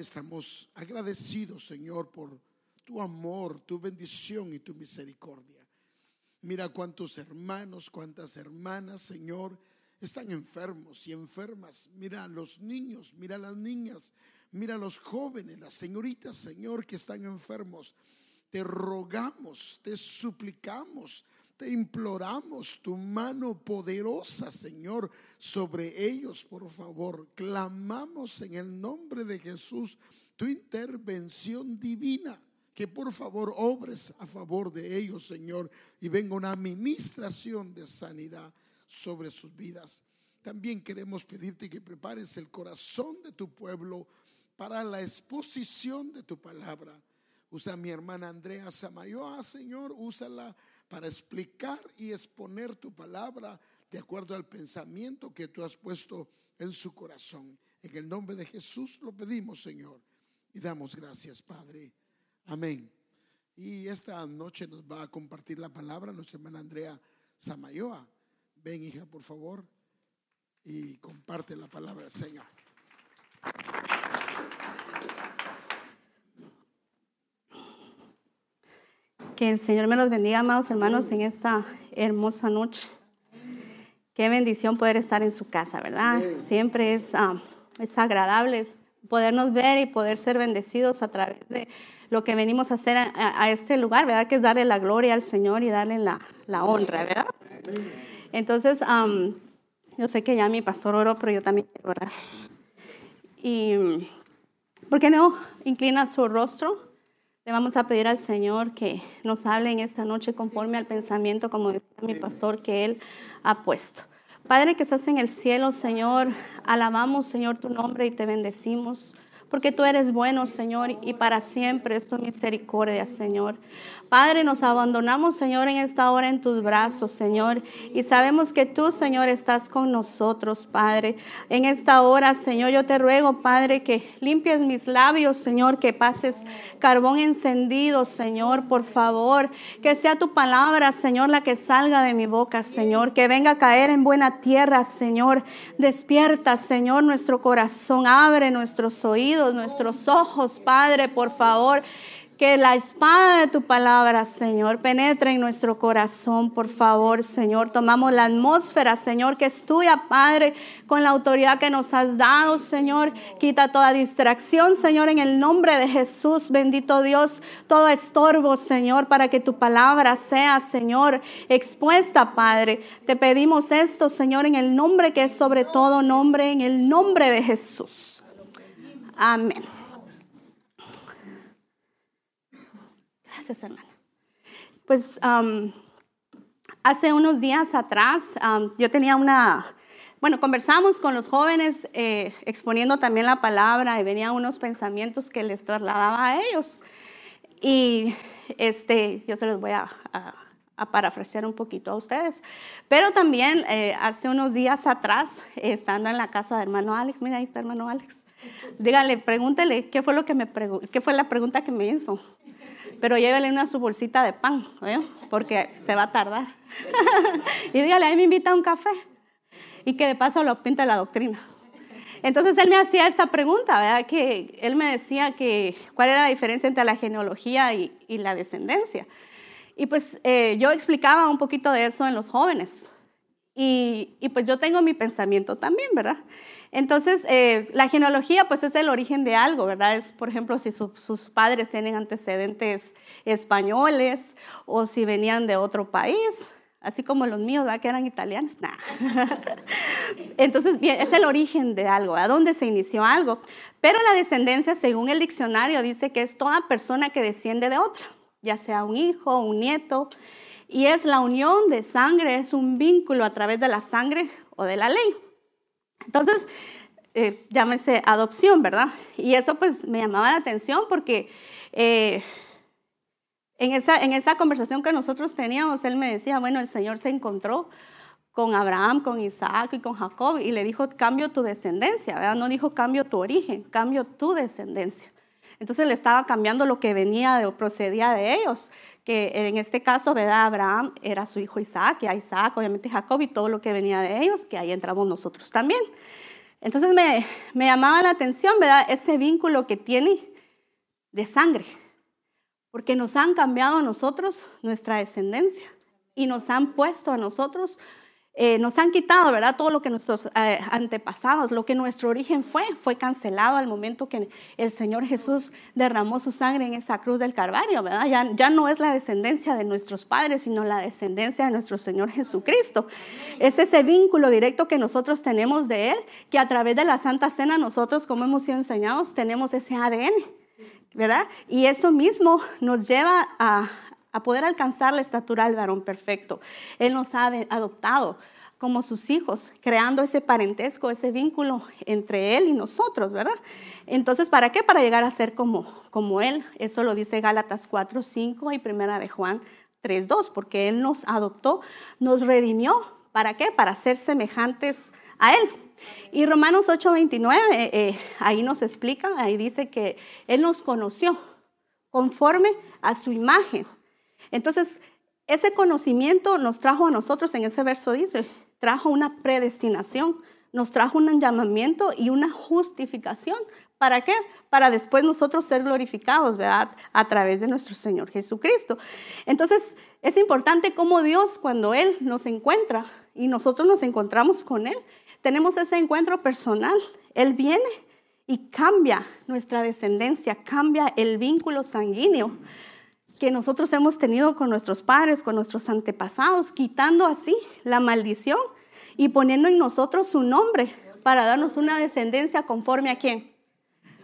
Estamos agradecidos, Señor, por tu amor, tu bendición y tu misericordia. Mira cuántos hermanos, cuántas hermanas, Señor, están enfermos y enfermas. Mira a los niños, mira a las niñas, mira a los jóvenes, las señoritas, Señor, que están enfermos. Te rogamos, te suplicamos, te imploramos tu mano poderosa, Señor, sobre ellos, por favor. Clamamos en el nombre de Jesús tu intervención divina. Que por favor obres a favor de ellos, Señor, y venga una administración de sanidad sobre sus vidas. También queremos pedirte que prepares el corazón de tu pueblo para la exposición de tu palabra. Usa a mi hermana Andrea Samayoa, Señor, úsala para explicar y exponer tu palabra de acuerdo al pensamiento que tú has puesto en su corazón. En el nombre de Jesús lo pedimos, Señor, y damos gracias, Padre. Amén. Y esta noche nos va a compartir la palabra nuestra hermana Andrea Samayoa. Ven, hija, por favor, y comparte la palabra Señor. Que el Señor me los bendiga, amados hermanos, en esta hermosa noche. Qué bendición poder estar en su casa, ¿verdad? Siempre es, ah, es agradable podernos ver y poder ser bendecidos a través de lo que venimos a hacer a, este lugar, ¿verdad? Que es darle la gloria al Señor y darle la, la honra, ¿verdad? Entonces, yo sé que ya mi pastor oró, pero yo también quiero orar. Y, ¿por qué no inclina su rostro? Le vamos a pedir al Señor que nos hable en esta noche conforme al pensamiento, como decía mi pastor, que Él ha puesto. Padre que estás en el cielo, Señor, alabamos, Señor, tu nombre y te bendecimos porque tú eres bueno, Señor, y para siempre es tu misericordia, Señor. Padre, nos abandonamos, Señor, en esta hora en tus brazos, Señor, y sabemos que tú, Señor, estás con nosotros, Padre. En esta hora, Señor, yo te ruego, Padre, que limpies mis labios, Señor, que pases carbón encendido, Señor, por favor, que sea tu palabra, Señor, la que salga de mi boca, Señor, que venga a caer en buena tierra, Señor. Despierta, Señor, nuestro corazón, abre nuestros oídos nuestros ojos, Padre, por favor. Que la espada de tu palabra, Señor, penetre en nuestro corazón, por favor, Señor. Tomamos la atmósfera, Señor, que es tuya, Padre, con la autoridad que nos has dado, Señor. Quita toda distracción, Señor, en el nombre de Jesús, bendito Dios. Todo estorbo, Señor, para que tu palabra sea, Señor, expuesta, Padre. Te pedimos esto, Señor, en el nombre que es sobre todo nombre, en el nombre de Jesús. Amén. Gracias, hermana. Pues hace unos días atrás yo tenía una, bueno, conversamos con los jóvenes eh, exponiendo también la palabra y venían unos pensamientos que les trasladaba a ellos. Y este, yo se los voy a, a, parafrasear un poquito a ustedes. Pero también eh, hace unos días atrás, estando en la casa de hermano Alex, mira, ahí está hermano Alex. Dígale, pregúntele qué fue, lo que me qué fue la pregunta que me hizo. Pero llévele una su bolsita de pan, porque se va a tardar. y dígale, ahí me invita a un café. Y que de paso lo pinta la doctrina. Entonces él me hacía esta pregunta, ¿verdad? Que él me decía que cuál era la diferencia entre la genealogía y, la descendencia. Y pues eh, yo explicaba un poquito de eso en los jóvenes. Y, y, pues yo tengo mi pensamiento también, ¿verdad? Entonces, eh, la genealogía pues es el origen de algo, ¿verdad? Es, por ejemplo, si sus padres tienen antecedentes españoles o si venían de otro país, así como los míos, ¿verdad? Que eran italianos. Nah. Entonces, bien, es el origen de algo, ¿a dónde se inició algo? Pero la descendencia, según el diccionario, dice que es toda persona que desciende de otra, ya sea un hijo, un nieto, y es la unión de sangre, es un vínculo a través de la sangre o de la ley. Entonces, eh, llámese adopción, ¿verdad? Y eso pues me llamaba la atención porque eh, en, esa, en esa conversación que nosotros teníamos, él me decía, bueno, el Señor se encontró con Abraham, con Isaac y con Jacob y le dijo, cambio tu descendencia, ¿verdad? No dijo cambio tu origen, cambio tu descendencia. Entonces le estaba cambiando lo que venía o procedía de ellos, que en este caso, ¿verdad? Abraham era su hijo Isaac, y a Isaac, obviamente Jacob y todo lo que venía de ellos, que ahí entramos nosotros también. Entonces me, me llamaba la atención, ¿verdad? Ese vínculo que tiene de sangre, porque nos han cambiado a nosotros nuestra descendencia y nos han puesto a nosotros eh, nos han quitado, ¿verdad? Todo lo que nuestros eh, antepasados, lo que nuestro origen fue, fue cancelado al momento que el Señor Jesús derramó su sangre en esa cruz del Calvario, ¿verdad? Ya, ya no es la descendencia de nuestros padres, sino la descendencia de nuestro Señor Jesucristo. Es ese vínculo directo que nosotros tenemos de Él, que a través de la Santa Cena nosotros, como hemos sido enseñados, tenemos ese ADN, ¿verdad? Y eso mismo nos lleva a, a poder alcanzar la estatura del varón perfecto. Él nos ha adoptado como sus hijos, creando ese parentesco, ese vínculo entre Él y nosotros, ¿verdad? Entonces, ¿para qué? Para llegar a ser como, como Él. Eso lo dice Gálatas 4, 5 y Primera de Juan 3, 2, porque Él nos adoptó, nos redimió. ¿Para qué? Para ser semejantes a Él. Y Romanos 8, 29, eh, ahí nos explica, ahí dice que Él nos conoció conforme a su imagen entonces, ese conocimiento nos trajo a nosotros, en ese verso dice, trajo una predestinación, nos trajo un llamamiento y una justificación. ¿Para qué? Para después nosotros ser glorificados, ¿verdad? A través de nuestro Señor Jesucristo. Entonces, es importante cómo Dios, cuando Él nos encuentra y nosotros nos encontramos con Él, tenemos ese encuentro personal. Él viene y cambia nuestra descendencia, cambia el vínculo sanguíneo que nosotros hemos tenido con nuestros padres, con nuestros antepasados, quitando así la maldición y poniendo en nosotros su nombre para darnos una descendencia conforme a quién?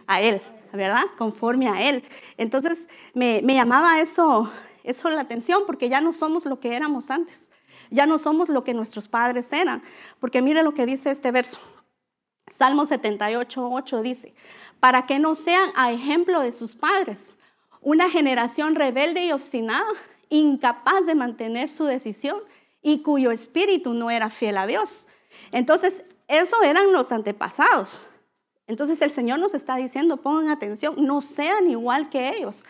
A Él, ¿verdad? Conforme a Él. Entonces me, llamaba eso, eso la atención porque ya no somos lo que éramos antes. Ya no somos lo que nuestros padres eran. Porque mire lo que dice este verso. Salmo 78, 8 dice, para que no sean a ejemplo de sus padres una generación rebelde y obstinada, incapaz de mantener su decisión y cuyo espíritu no era fiel a Dios. Entonces, eso eran los antepasados. Entonces el Señor nos está diciendo, pongan atención, no sean igual que ellos.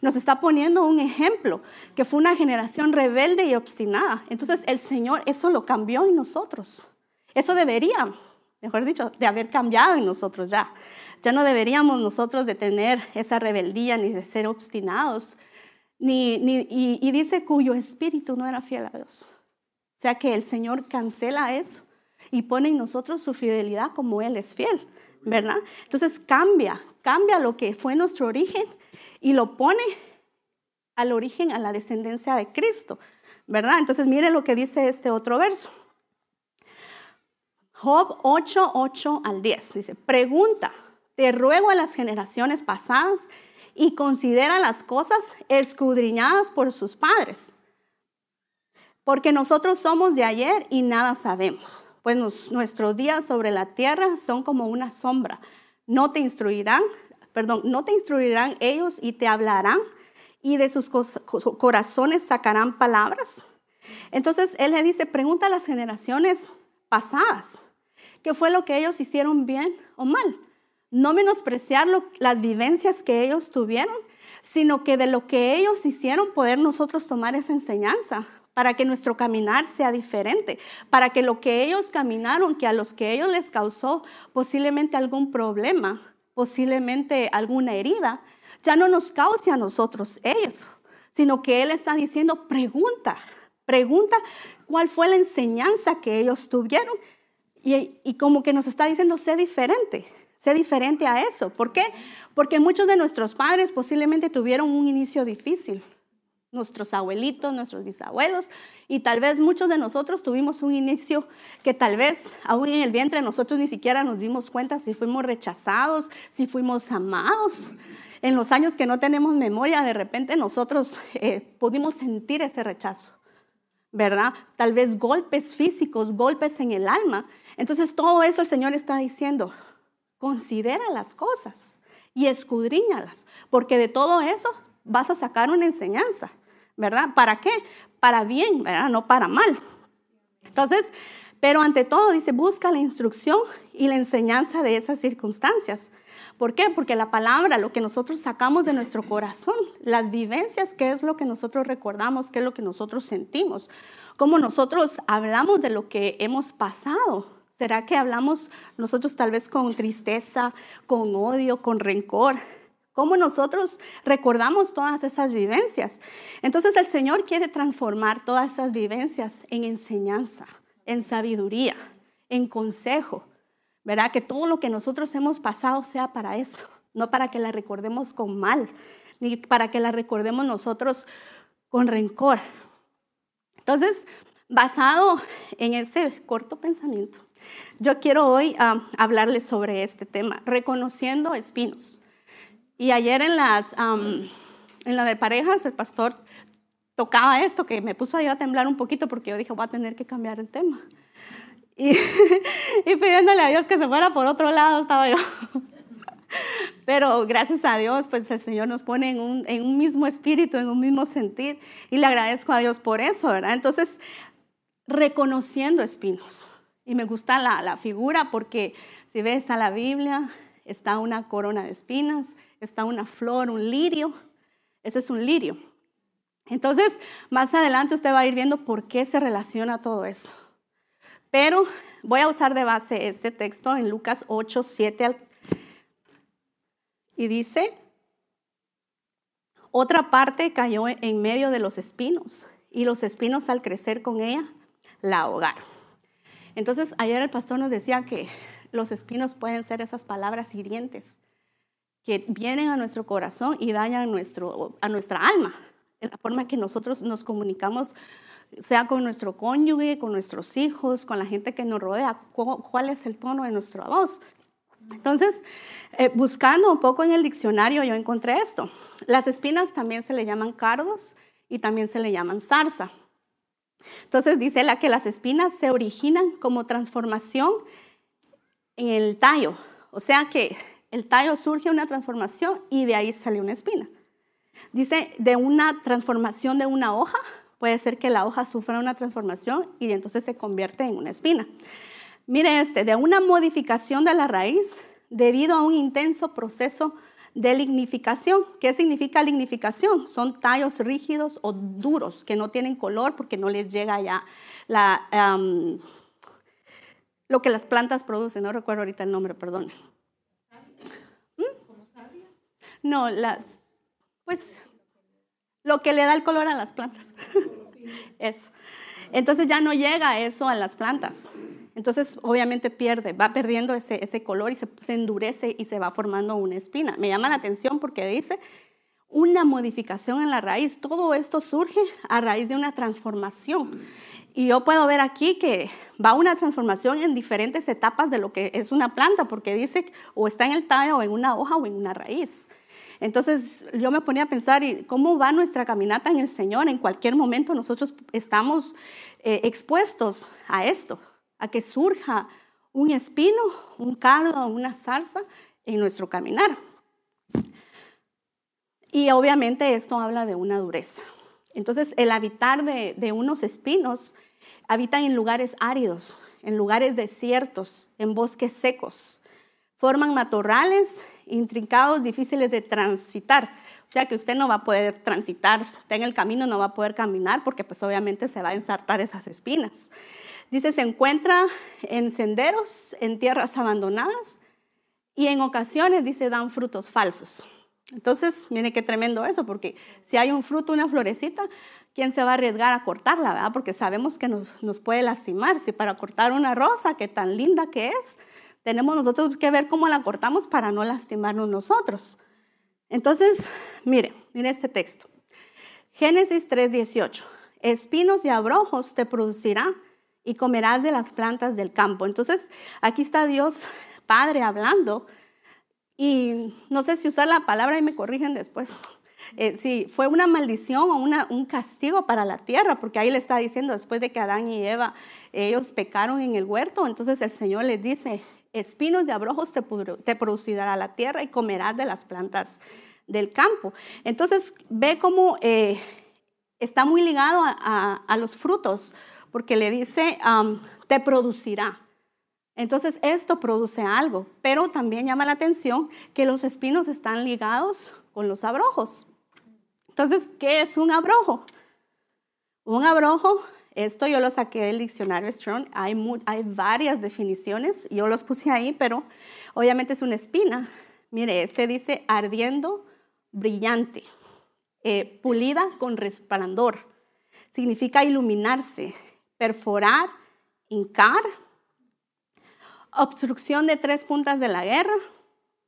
Nos está poniendo un ejemplo, que fue una generación rebelde y obstinada. Entonces el Señor eso lo cambió en nosotros. Eso debería, mejor dicho, de haber cambiado en nosotros ya. Ya no deberíamos nosotros de tener esa rebeldía ni de ser obstinados. Ni, y, dice cuyo espíritu no era fiel a Dios. O sea que el Señor cancela eso y pone en nosotros su fidelidad como Él es fiel, ¿verdad? Entonces cambia, cambia lo que fue nuestro origen y lo pone al origen, a la descendencia de Cristo, ¿verdad? Entonces mire lo que dice este otro verso. Job 8, 8 al 10. Dice, pregunta, te ruego a las generaciones pasadas y considera las cosas escudriñadas por sus padres. Porque nosotros somos de ayer y nada sabemos, pues nuestros días sobre la tierra son como una sombra. No te instruirán, perdón, no te instruirán ellos y te hablarán y de sus corazones sacarán palabras. Entonces él le dice, pregunta a las generaciones pasadas, ¿qué fue lo que ellos hicieron bien o mal? No menospreciar las vivencias que ellos tuvieron, sino que de lo que ellos hicieron poder nosotros tomar esa enseñanza para que nuestro caminar sea diferente, para que lo que ellos caminaron, que a los que ellos les causó posiblemente algún problema, posiblemente alguna herida, ya no nos cause a nosotros ellos, sino que Él está diciendo, pregunta, pregunta cuál fue la enseñanza que ellos tuvieron y, y como que nos está diciendo, sé diferente, Sé diferente a eso. ¿Por qué? Porque muchos de nuestros padres posiblemente tuvieron un inicio difícil. Nuestros abuelitos, nuestros bisabuelos, y tal vez muchos de nosotros tuvimos un inicio que tal vez aún en el vientre nosotros ni siquiera nos dimos cuenta si fuimos rechazados, si fuimos amados. En los años que no tenemos memoria, de repente nosotros eh, pudimos sentir ese rechazo, ¿verdad? Tal vez golpes físicos, golpes en el alma. Entonces todo eso el Señor está diciendo, Considera las cosas y escudriñalas, porque de todo eso vas a sacar una enseñanza, ¿verdad? ¿Para qué? Para bien, ¿verdad? No para mal. Entonces, pero ante todo dice, busca la instrucción y la enseñanza de esas circunstancias. ¿Por qué? Porque la palabra, lo que nosotros sacamos de nuestro corazón, las vivencias, qué es lo que nosotros recordamos, qué es lo que nosotros sentimos, cómo nosotros hablamos de lo que hemos pasado, ¿Será que hablamos nosotros tal vez con tristeza, con odio, con rencor? ¿Cómo nosotros recordamos todas esas vivencias? Entonces el Señor quiere transformar todas esas vivencias en enseñanza, en sabiduría, en consejo. ¿Verdad? Que todo lo que nosotros hemos pasado sea para eso, no para que la recordemos con mal, ni para que la recordemos nosotros con rencor. Entonces, basado en ese corto pensamiento, yo quiero hoy ah, hablarles sobre este tema, reconociendo espinos. Y ayer en, las, en la de parejas, el pastor tocaba esto que me puso ahí a temblar un poquito porque yo dije, voy a tener que cambiar el tema. Y, y pidiéndole a Dios que se fuera por otro lado estaba yo. Pero gracias a Dios, pues el Señor nos pone en un, en un, mismo espíritu, en un mismo sentir. Y le agradezco a Dios por eso, ¿verdad? Entonces, reconociendo espinos. Y me gusta la, figura porque si ves, está la Biblia, está una corona de espinas, está una flor, un lirio. Ese es un lirio. Entonces, más adelante usted va a ir viendo por qué se relaciona todo eso. Pero voy a usar de base este texto en Lucas 8, 7 al... Y dice, otra parte cayó en medio de los espinos y los espinos al crecer con ella la ahogaron. Entonces, ayer el pastor nos decía que los espinos pueden ser esas palabras hirientes que vienen a nuestro corazón y dañan nuestro, a nuestra alma, en la forma que nosotros nos comunicamos, sea con nuestro cónyuge, con nuestros hijos, con la gente que nos rodea, cuál es el tono de nuestra voz. Entonces, eh, buscando un poco en el diccionario, yo encontré esto. Las espinas también se le llaman cardos y también se le llaman zarza. Entonces dice la que las espinas se originan como transformación en el tallo. O sea que el tallo surge una transformación y de ahí sale una espina. Dice, de una transformación de una hoja, puede ser que la hoja sufra una transformación y entonces se convierte en una espina. Mire este, de una modificación de la raíz debido a un intenso proceso de lignificación. ¿Qué significa lignificación? Son tallos rígidos o duros que no tienen color porque no les llega ya la, lo que las plantas producen. No recuerdo ahorita el nombre, perdón. No, las, pues, lo que le da el color a las plantas. eso. Entonces ya no llega eso a las plantas. Entonces, obviamente pierde, va perdiendo ese, ese color y se, endurece y se va formando una espina. Me llama la atención porque dice una modificación en la raíz. Todo esto surge a raíz de una transformación. Y yo puedo ver aquí que va una transformación en diferentes etapas de lo que es una planta, porque dice o está en el tallo, o en una hoja, o en una raíz. Entonces yo me ponía a pensar, ¿cómo va nuestra caminata en el Señor? En cualquier momento nosotros estamos eh, expuestos a esto, a que surja un espino, un cardo, una salsa en nuestro caminar. Y obviamente esto habla de una dureza. Entonces el habitar de, de unos espinos habitan en lugares áridos, en lugares desiertos, en bosques secos. Forman matorrales intrincados, difíciles de transitar. O sea que usted no va a poder transitar, está en el camino, no va a poder caminar porque pues obviamente se va a ensartar esas espinas. Dice, se encuentra en senderos, en tierras abandonadas y en ocasiones, dice, dan frutos falsos. Entonces, mire qué tremendo eso, porque si hay un fruto, una florecita, ¿quién se va a arriesgar a cortarla, verdad? Porque sabemos que nos, nos puede lastimar. Si para cortar una rosa, que tan linda que es, tenemos nosotros que ver cómo la cortamos para no lastimarnos nosotros. Entonces, mire, mire este texto. Génesis 3:18. Espinos y abrojos te producirá y comerás de las plantas del campo. Entonces, aquí está Dios Padre hablando y no sé si usar la palabra y me corrigen después. Eh, si fue una maldición o un castigo para la tierra, porque ahí le está diciendo después de que Adán y Eva, ellos pecaron en el huerto, entonces el Señor les dice, espinos de abrojos te, producirá la tierra y comerás de las plantas del campo. Entonces ve cómo eh, está muy ligado a, los frutos, porque le dice, te producirá. Entonces esto produce algo, pero también llama la atención que los espinos están ligados con los abrojos. Entonces, ¿qué es un abrojo? Un abrojo Esto yo lo saqué del diccionario Strong. Hay, hay varias definiciones. Yo los puse ahí, pero obviamente es una espina. Mire, este dice ardiendo, brillante, eh, pulida con resplandor. Significa iluminarse, perforar, hincar. Obstrucción de tres puntas de la guerra.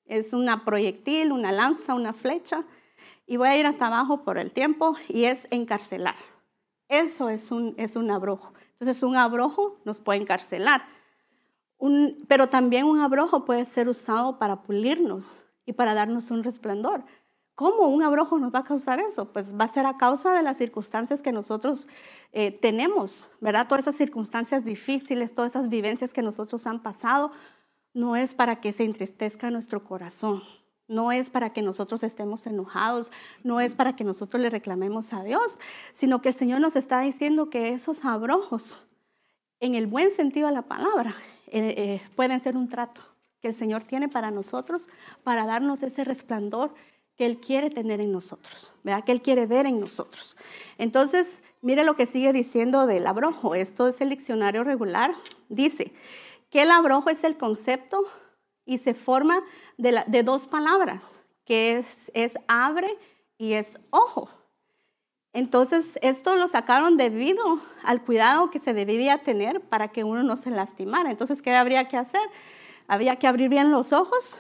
Es una proyectil, una lanza, una flecha. Y voy a ir hasta abajo por el tiempo y es encarcelar. Eso es un, es un abrojo. Entonces un abrojo nos puede encarcelar. Un, pero también un abrojo puede ser usado para pulirnos y para darnos un resplandor. ¿Cómo un abrojo nos va a causar eso? Pues va a ser a causa de las circunstancias que nosotros eh, tenemos, ¿verdad? Todas esas circunstancias difíciles, todas esas vivencias que nosotros han pasado, no es para que se entristezca nuestro corazón, no es para que nosotros estemos enojados, no es para que nosotros le reclamemos a Dios, sino que el Señor nos está diciendo que esos abrojos, en el buen sentido de la palabra, eh, eh, pueden ser un trato que el Señor tiene para nosotros, para darnos ese resplandor que Él quiere tener en nosotros, ¿verdad? que Él quiere ver en nosotros. Entonces, mire lo que sigue diciendo del abrojo. Esto es el diccionario regular. Dice que el abrojo es el concepto y se forma de, dos palabras, que es, abre y es ojo. Entonces, esto lo sacaron debido al cuidado que se debía tener para que uno no se lastimara. Entonces, ¿qué habría que hacer? Había que abrir bien los ojos,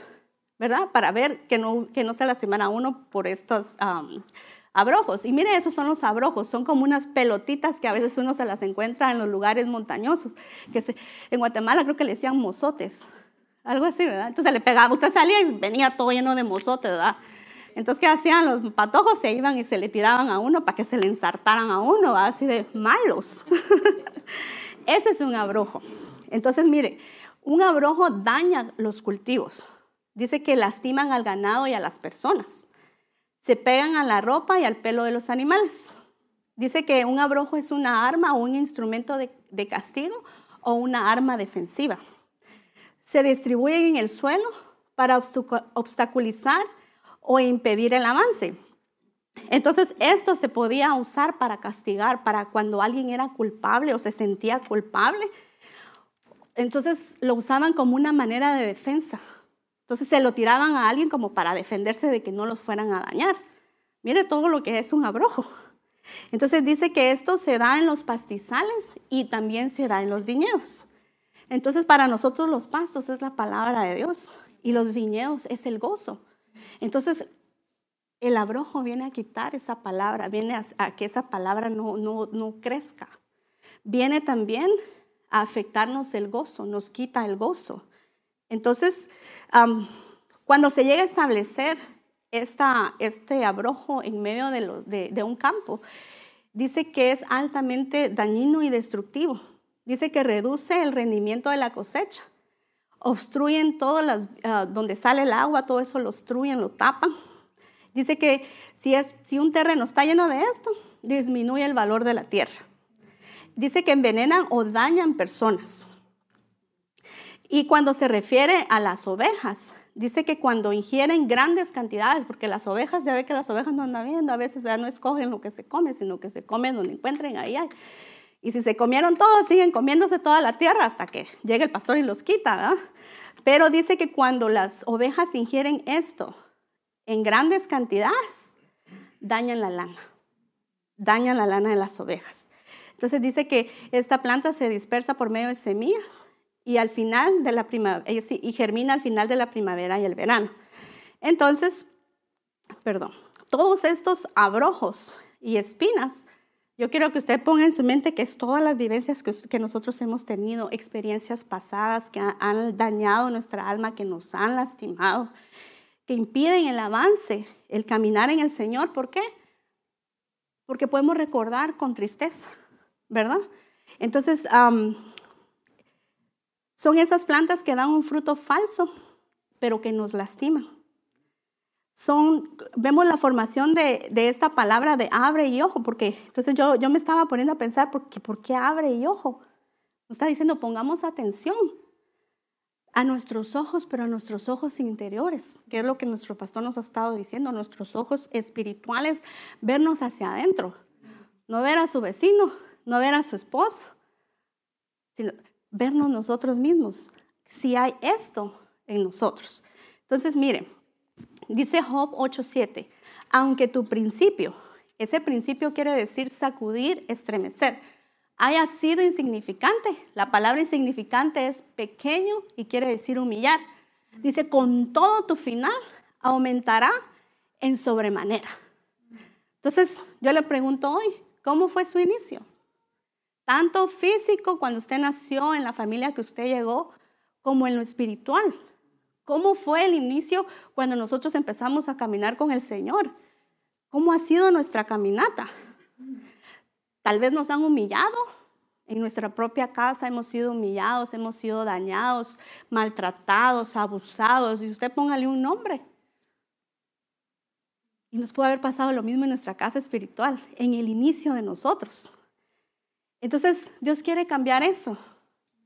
¿verdad? Para ver que no, que no se lastimara uno por estos abrojos. Y mire, esos son los abrojos, son como unas pelotitas que a veces uno se las encuentra en los lugares montañosos. Que en Guatemala creo que le decían mozotes, algo así, ¿verdad? Entonces le pegaba, usted salía y venía todo lleno de mozotes, ¿verdad? Entonces, ¿qué hacían? Los patojos se iban y se le tiraban a uno para que se le ensartaran a uno, ¿verdad? así de malos. Ese es un abrojo. Entonces, mire, un abrojo daña los cultivos. Dice que lastiman al ganado y a las personas. Se pegan a la ropa y al pelo de los animales. Dice que un abrojo es una arma o un instrumento de, castigo o una arma defensiva se distribuyen en el suelo para obstaculizar o impedir el avance. Entonces, esto se podía usar para castigar, para cuando alguien era culpable o se sentía culpable. Entonces, lo usaban como una manera de defensa. Entonces, se lo tiraban a alguien como para defenderse de que no los fueran a dañar. Mire todo lo que es un abrojo. Entonces, dice que esto se da en los pastizales y también se da en los viñedos. Entonces para nosotros los pastos es la palabra de Dios y los viñedos es el gozo. Entonces el abrojo viene a quitar esa palabra, viene a, que esa palabra no, no, crezca. Viene también a afectarnos el gozo, nos quita el gozo. Entonces, cuando se llega a establecer esta, este abrojo en medio de, un campo, dice que es altamente dañino y destructivo. Dice que reduce el rendimiento de la cosecha. Obstruyen todas las, ah, donde sale el agua, todo eso lo obstruyen, lo tapan. Dice que si un terreno está lleno de esto, disminuye el valor de la tierra. Dice que envenenan o dañan personas. Y cuando se refiere a las ovejas, dice que cuando ingieren grandes cantidades, porque las ovejas, ya ve que las ovejas no andan viendo, a veces no escogen lo que se come, sino que se comen donde encuentren, ahí hay. Y si se comieron todos, siguen comiéndose toda la tierra hasta que llegue el pastor y los quita, ¿verdad? Pero dice que cuando las ovejas ingieren esto en grandes cantidades, dañan la lana, dañan la lana de las ovejas. Entonces dice que esta planta se dispersa por medio de semillas y al final de la primavera, eh, y germina al final de la primavera y el verano. Entonces, perdón, todos estos abrojos y espinas yo quiero que usted ponga en su mente que es todas las vivencias que, nosotros hemos tenido, experiencias pasadas que han, dañado nuestra alma, que nos han lastimado, que impiden el avance, el caminar en el Señor. ¿Por qué? Porque podemos recordar con tristeza, ¿verdad? Entonces, son esas plantas que dan un fruto falso, pero que nos lastiman son, vemos la formación de, esta palabra de abre y ojo, porque entonces yo, yo me estaba poniendo a pensar, ¿por qué, ¿por qué abre y ojo? Nos está diciendo, pongamos atención a nuestros ojos, pero a nuestros ojos interiores, que es lo que nuestro pastor nos ha estado diciendo, nuestros ojos espirituales, vernos hacia adentro, no ver a su vecino, no ver a su esposo, sino vernos nosotros mismos, si hay esto en nosotros. Entonces, mire, dice Job 8:7, aunque tu principio, ese principio quiere decir sacudir, estremecer, haya sido insignificante, la palabra insignificante es pequeño y quiere decir humillar. Dice, con todo tu final aumentará en sobremanera. Entonces, yo le pregunto hoy, ¿cómo fue su inicio? Tanto físico cuando usted nació en la familia que usted llegó, como en lo espiritual. ¿Cómo fue el inicio cuando nosotros empezamos a caminar con el Señor? ¿Cómo ha sido nuestra caminata? Tal vez nos han humillado. En nuestra propia casa hemos sido humillados, hemos sido dañados, maltratados, abusados. Y usted póngale un nombre. Y nos puede haber pasado lo mismo en nuestra casa espiritual, en el inicio de nosotros. Entonces, Dios quiere cambiar eso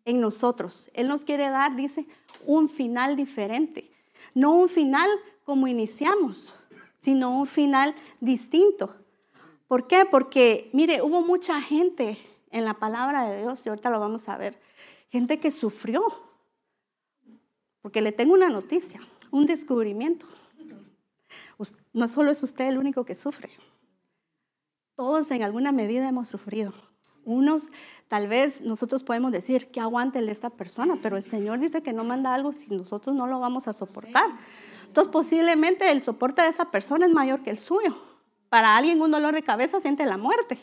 en nosotros. Él nos quiere dar, dice, un final diferente. No un final como iniciamos, sino un final distinto. ¿Por qué? Porque, mire, hubo mucha gente en la palabra de Dios, y ahorita lo vamos a ver, gente que sufrió. Porque le tengo una noticia, un descubrimiento. No solo es usted el único que sufre. Todos en alguna medida hemos sufrido. Unos, tal vez nosotros podemos decir que aguante esta persona, pero el Señor dice que no manda algo si nosotros no lo vamos a soportar. Entonces, posiblemente el soporte de esa persona es mayor que el suyo. Para alguien un dolor de cabeza siente la muerte,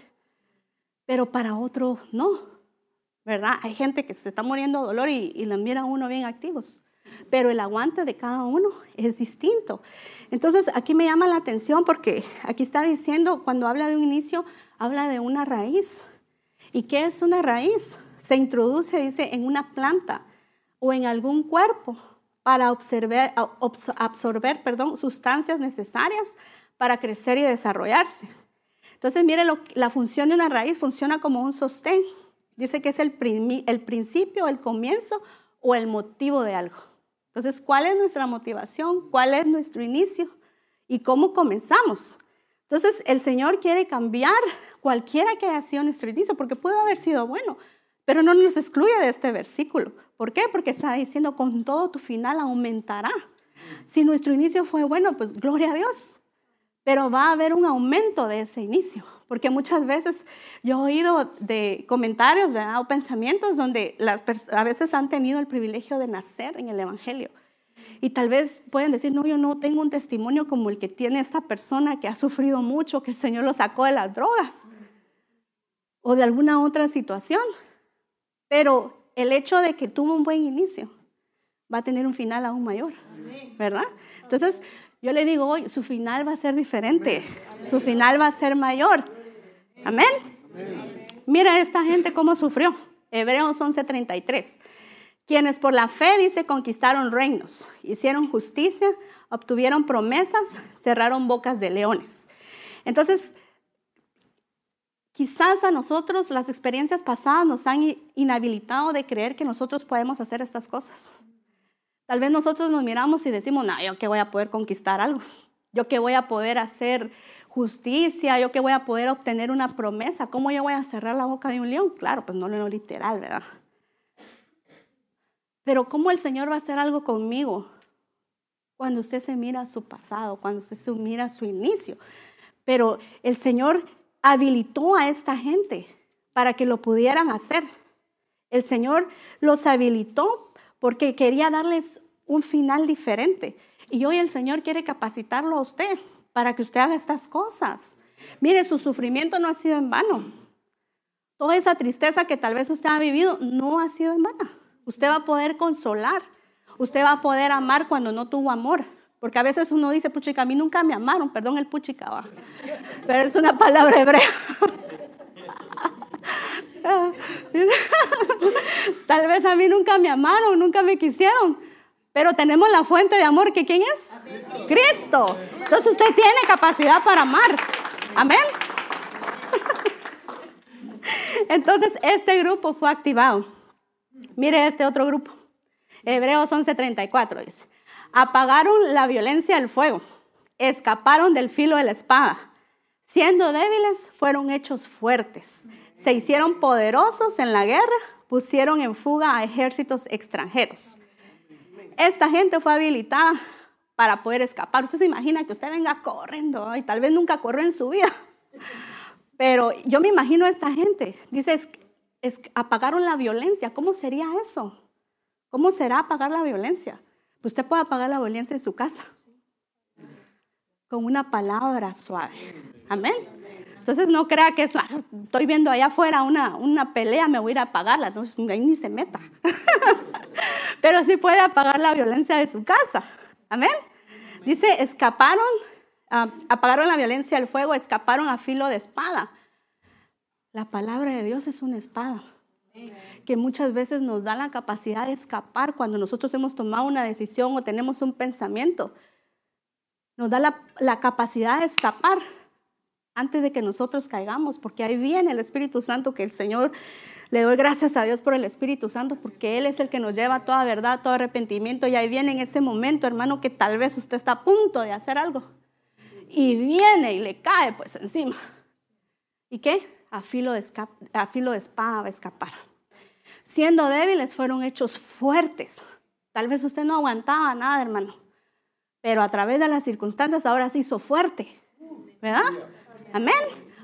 pero para otro no, ¿verdad? Hay gente que se está muriendo de dolor y, y la mira uno bien activos, pero el aguante de cada uno es distinto. Entonces, aquí me llama la atención porque aquí está diciendo, cuando habla de un inicio, habla de una raíz. ¿Y qué es una raíz? Se introduce, dice, en una planta o en algún cuerpo para absorber, absorber perdón, sustancias necesarias para crecer y desarrollarse. Entonces, mire, la función de una raíz funciona como un sostén. Dice que es el, el principio, el comienzo o el motivo de algo. Entonces, ¿cuál es nuestra motivación? ¿Cuál es nuestro inicio? ¿Y cómo comenzamos? Entonces, el Señor quiere cambiar cualquiera que haya sido nuestro inicio, porque puede haber sido bueno, pero no nos excluye de este versículo. ¿Por qué? Porque está diciendo, con todo tu final aumentará. Si nuestro inicio fue bueno, pues gloria a Dios. Pero va a haber un aumento de ese inicio. Porque muchas veces yo he oído de comentarios ¿verdad? o pensamientos donde las a veces han tenido el privilegio de nacer en el Evangelio. Y tal vez pueden decir, no, yo no tengo un testimonio como el que tiene esta persona que ha sufrido mucho, que el Señor lo sacó de las drogas o de alguna otra situación. Pero el hecho de que tuvo un buen inicio va a tener un final aún mayor, ¿verdad? Entonces, yo le digo hoy, su final va a ser diferente, su final va a ser mayor. Amén. Mira esta gente cómo sufrió. Hebreos 11:33. Quienes por la fe, dice, conquistaron reinos, hicieron justicia, obtuvieron promesas, cerraron bocas de leones. Entonces, quizás a nosotros las experiencias pasadas nos han inhabilitado de creer que nosotros podemos hacer estas cosas. Tal vez nosotros nos miramos y decimos, no, yo que voy a poder conquistar algo, yo que voy a poder hacer justicia, yo que voy a poder obtener una promesa, ¿cómo yo voy a cerrar la boca de un león? Claro, pues no lo literal, ¿verdad? Pero ¿cómo el Señor va a hacer algo conmigo? Cuando usted se mira su pasado, cuando usted se mira su inicio. Pero el Señor habilitó a esta gente para que lo pudieran hacer. El Señor los habilitó porque quería darles un final diferente. Y hoy el Señor quiere capacitarlo a usted para que usted haga estas cosas. Mire, su sufrimiento no ha sido en vano. Toda esa tristeza que tal vez usted ha vivido no ha sido en vano. Usted va a poder consolar. Usted va a poder amar cuando no tuvo amor. Porque a veces uno dice, puchica, a mí nunca me amaron. Perdón el puchica. Pero es una palabra hebrea. Tal vez a mí nunca me amaron, nunca me quisieron. Pero tenemos la fuente de amor que ¿quién es? Cristo. Entonces usted tiene capacidad para amar. Amén. Entonces este grupo fue activado. Mire este otro grupo. Hebreos 11:34 dice, apagaron la violencia del fuego, escaparon del filo de la espada, Siendo débiles, fueron hechos fuertes. Se hicieron poderosos en la guerra, pusieron en fuga a ejércitos extranjeros. Esta gente fue habilitada para poder escapar. Usted se imagina que usted venga corriendo y tal vez nunca corrió en su vida. Pero yo me imagino a esta gente. Dice, es, apagaron la violencia. ¿Cómo sería eso? ¿Cómo será apagar la violencia? Usted puede apagar la violencia en su casa con una palabra suave. Amén. Entonces no crea que ah, estoy viendo allá afuera una, una pelea, me voy a ir a apagarla. No, ahí ni se meta. Pero sí puede apagar la violencia de su casa. Amén. Dice, escaparon, ah, apagaron la violencia del fuego, escaparon a filo de espada. La palabra de Dios es una espada que muchas veces nos da la capacidad de escapar cuando nosotros hemos tomado una decisión o tenemos un pensamiento. Nos da la, capacidad de escapar antes de que nosotros caigamos, porque ahí viene el Espíritu Santo, que el Señor, le doy gracias a Dios por el Espíritu Santo, porque Él es el que nos lleva a toda verdad, todo arrepentimiento, y ahí viene en ese momento, hermano, que tal vez usted está a punto de hacer algo, y viene y le cae pues encima. ¿Y qué? A filo de, a filo de espada va a escapar. Siendo débiles, fueron hechos fuertes. Tal vez usted no aguantaba nada, hermano, pero a través de las circunstancias ahora se hizo fuerte, ¿verdad? Amén.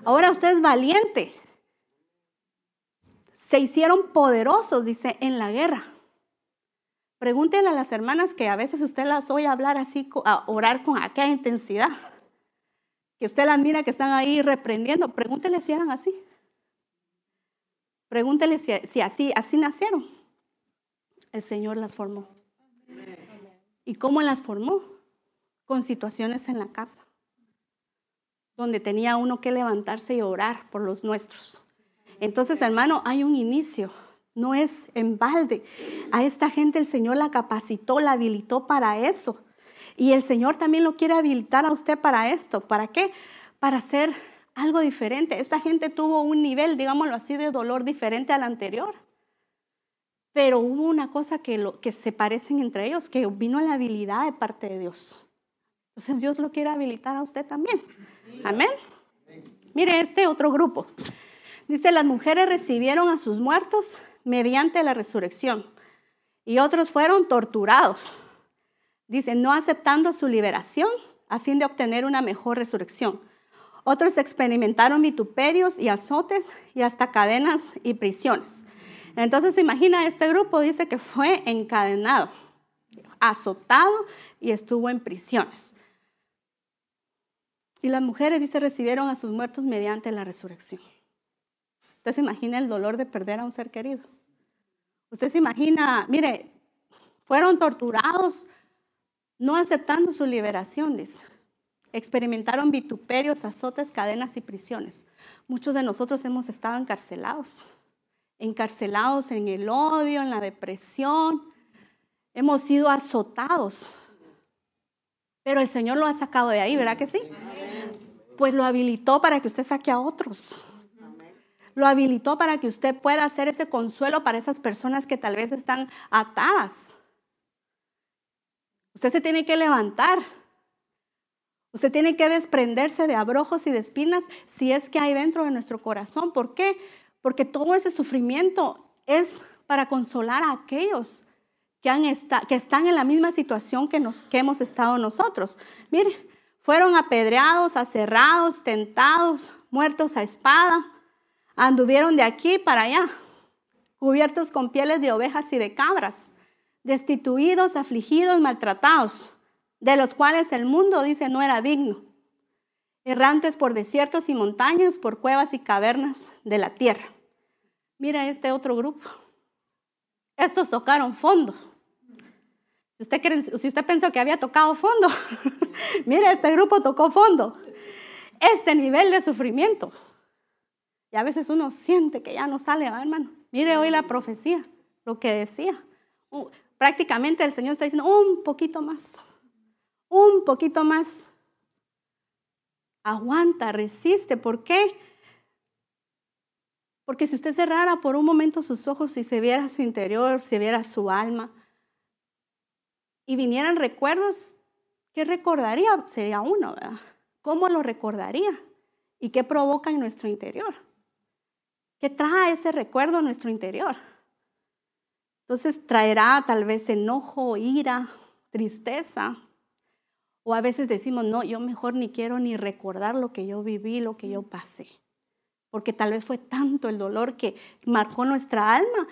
Ahora usted es valiente. Se hicieron poderosos, dice, en la guerra. Pregúntenle a las hermanas que a veces usted las oye hablar así, a orar con aquella intensidad. Que usted las mira que están ahí reprendiendo. Pregúntele si eran así. Pregúntele si, si así, así nacieron. El Señor las formó. ¿Y cómo las formó? Con situaciones en la casa donde tenía uno que levantarse y orar por los nuestros. Entonces, hermano, hay un inicio, no es en balde. A esta gente el Señor la capacitó, la habilitó para eso. Y el Señor también lo quiere habilitar a usted para esto. ¿Para qué? Para hacer algo diferente. Esta gente tuvo un nivel, digámoslo así, de dolor diferente al anterior. Pero hubo una cosa que, se parecen entre ellos, que vino la habilidad de parte de Dios. Entonces Dios lo quiere habilitar a usted también. Amén. Mire este otro grupo. Dice, las mujeres recibieron a sus muertos mediante la resurrección y otros fueron torturados. Dice, no aceptando su liberación a fin de obtener una mejor resurrección. Otros experimentaron vituperios y azotes y hasta cadenas y prisiones. Entonces, imagina, este grupo dice que fue encadenado, azotado y estuvo en prisiones. Y las mujeres, dice, recibieron a sus muertos mediante la resurrección. Usted se imagina el dolor de perder a un ser querido. Usted se imagina, mire, fueron torturados no aceptando su liberación, dice. Experimentaron vituperios, azotes, cadenas y prisiones. Muchos de nosotros hemos estado encarcelados, encarcelados en el odio, en la depresión. Hemos sido azotados. Pero el Señor lo ha sacado de ahí, ¿verdad que sí? pues lo habilitó para que usted saque a otros. Lo habilitó para que usted pueda hacer ese consuelo para esas personas que tal vez están atadas. Usted se tiene que levantar. Usted tiene que desprenderse de abrojos y de espinas si es que hay dentro de nuestro corazón. ¿Por qué? Porque todo ese sufrimiento es para consolar a aquellos que, han que están en la misma situación que, nos, que hemos estado nosotros. Mire, fueron apedreados, aserrados, tentados, muertos a espada. Anduvieron de aquí para allá, cubiertos con pieles de ovejas y de cabras, destituidos, afligidos, maltratados, de los cuales el mundo dice no era digno. Errantes por desiertos y montañas, por cuevas y cavernas de la tierra. Mira este otro grupo. Estos tocaron fondo si usted, pensó que había tocado fondo, mire, este grupo tocó fondo. Este nivel de sufrimiento. Y a veces uno siente que ya no sale, hermano. Mire hoy la profecía, lo que decía. prácticamente el Señor está diciendo, un poquito más, un poquito más. Aguanta, resiste. ¿Por qué? Porque si usted cerrara por un momento sus ojos y se viera su interior, se viera su alma, y vinieran recuerdos, ¿qué recordaría? Sería uno, ¿verdad? ¿Cómo lo recordaría? ¿Y qué provoca en nuestro interior? ¿Qué trae ese recuerdo en nuestro interior? Entonces traerá tal vez enojo, ira, tristeza. O a veces decimos, no, yo mejor ni quiero ni recordar lo que yo viví, lo que yo pasé. Porque tal vez fue tanto el dolor que marcó nuestra alma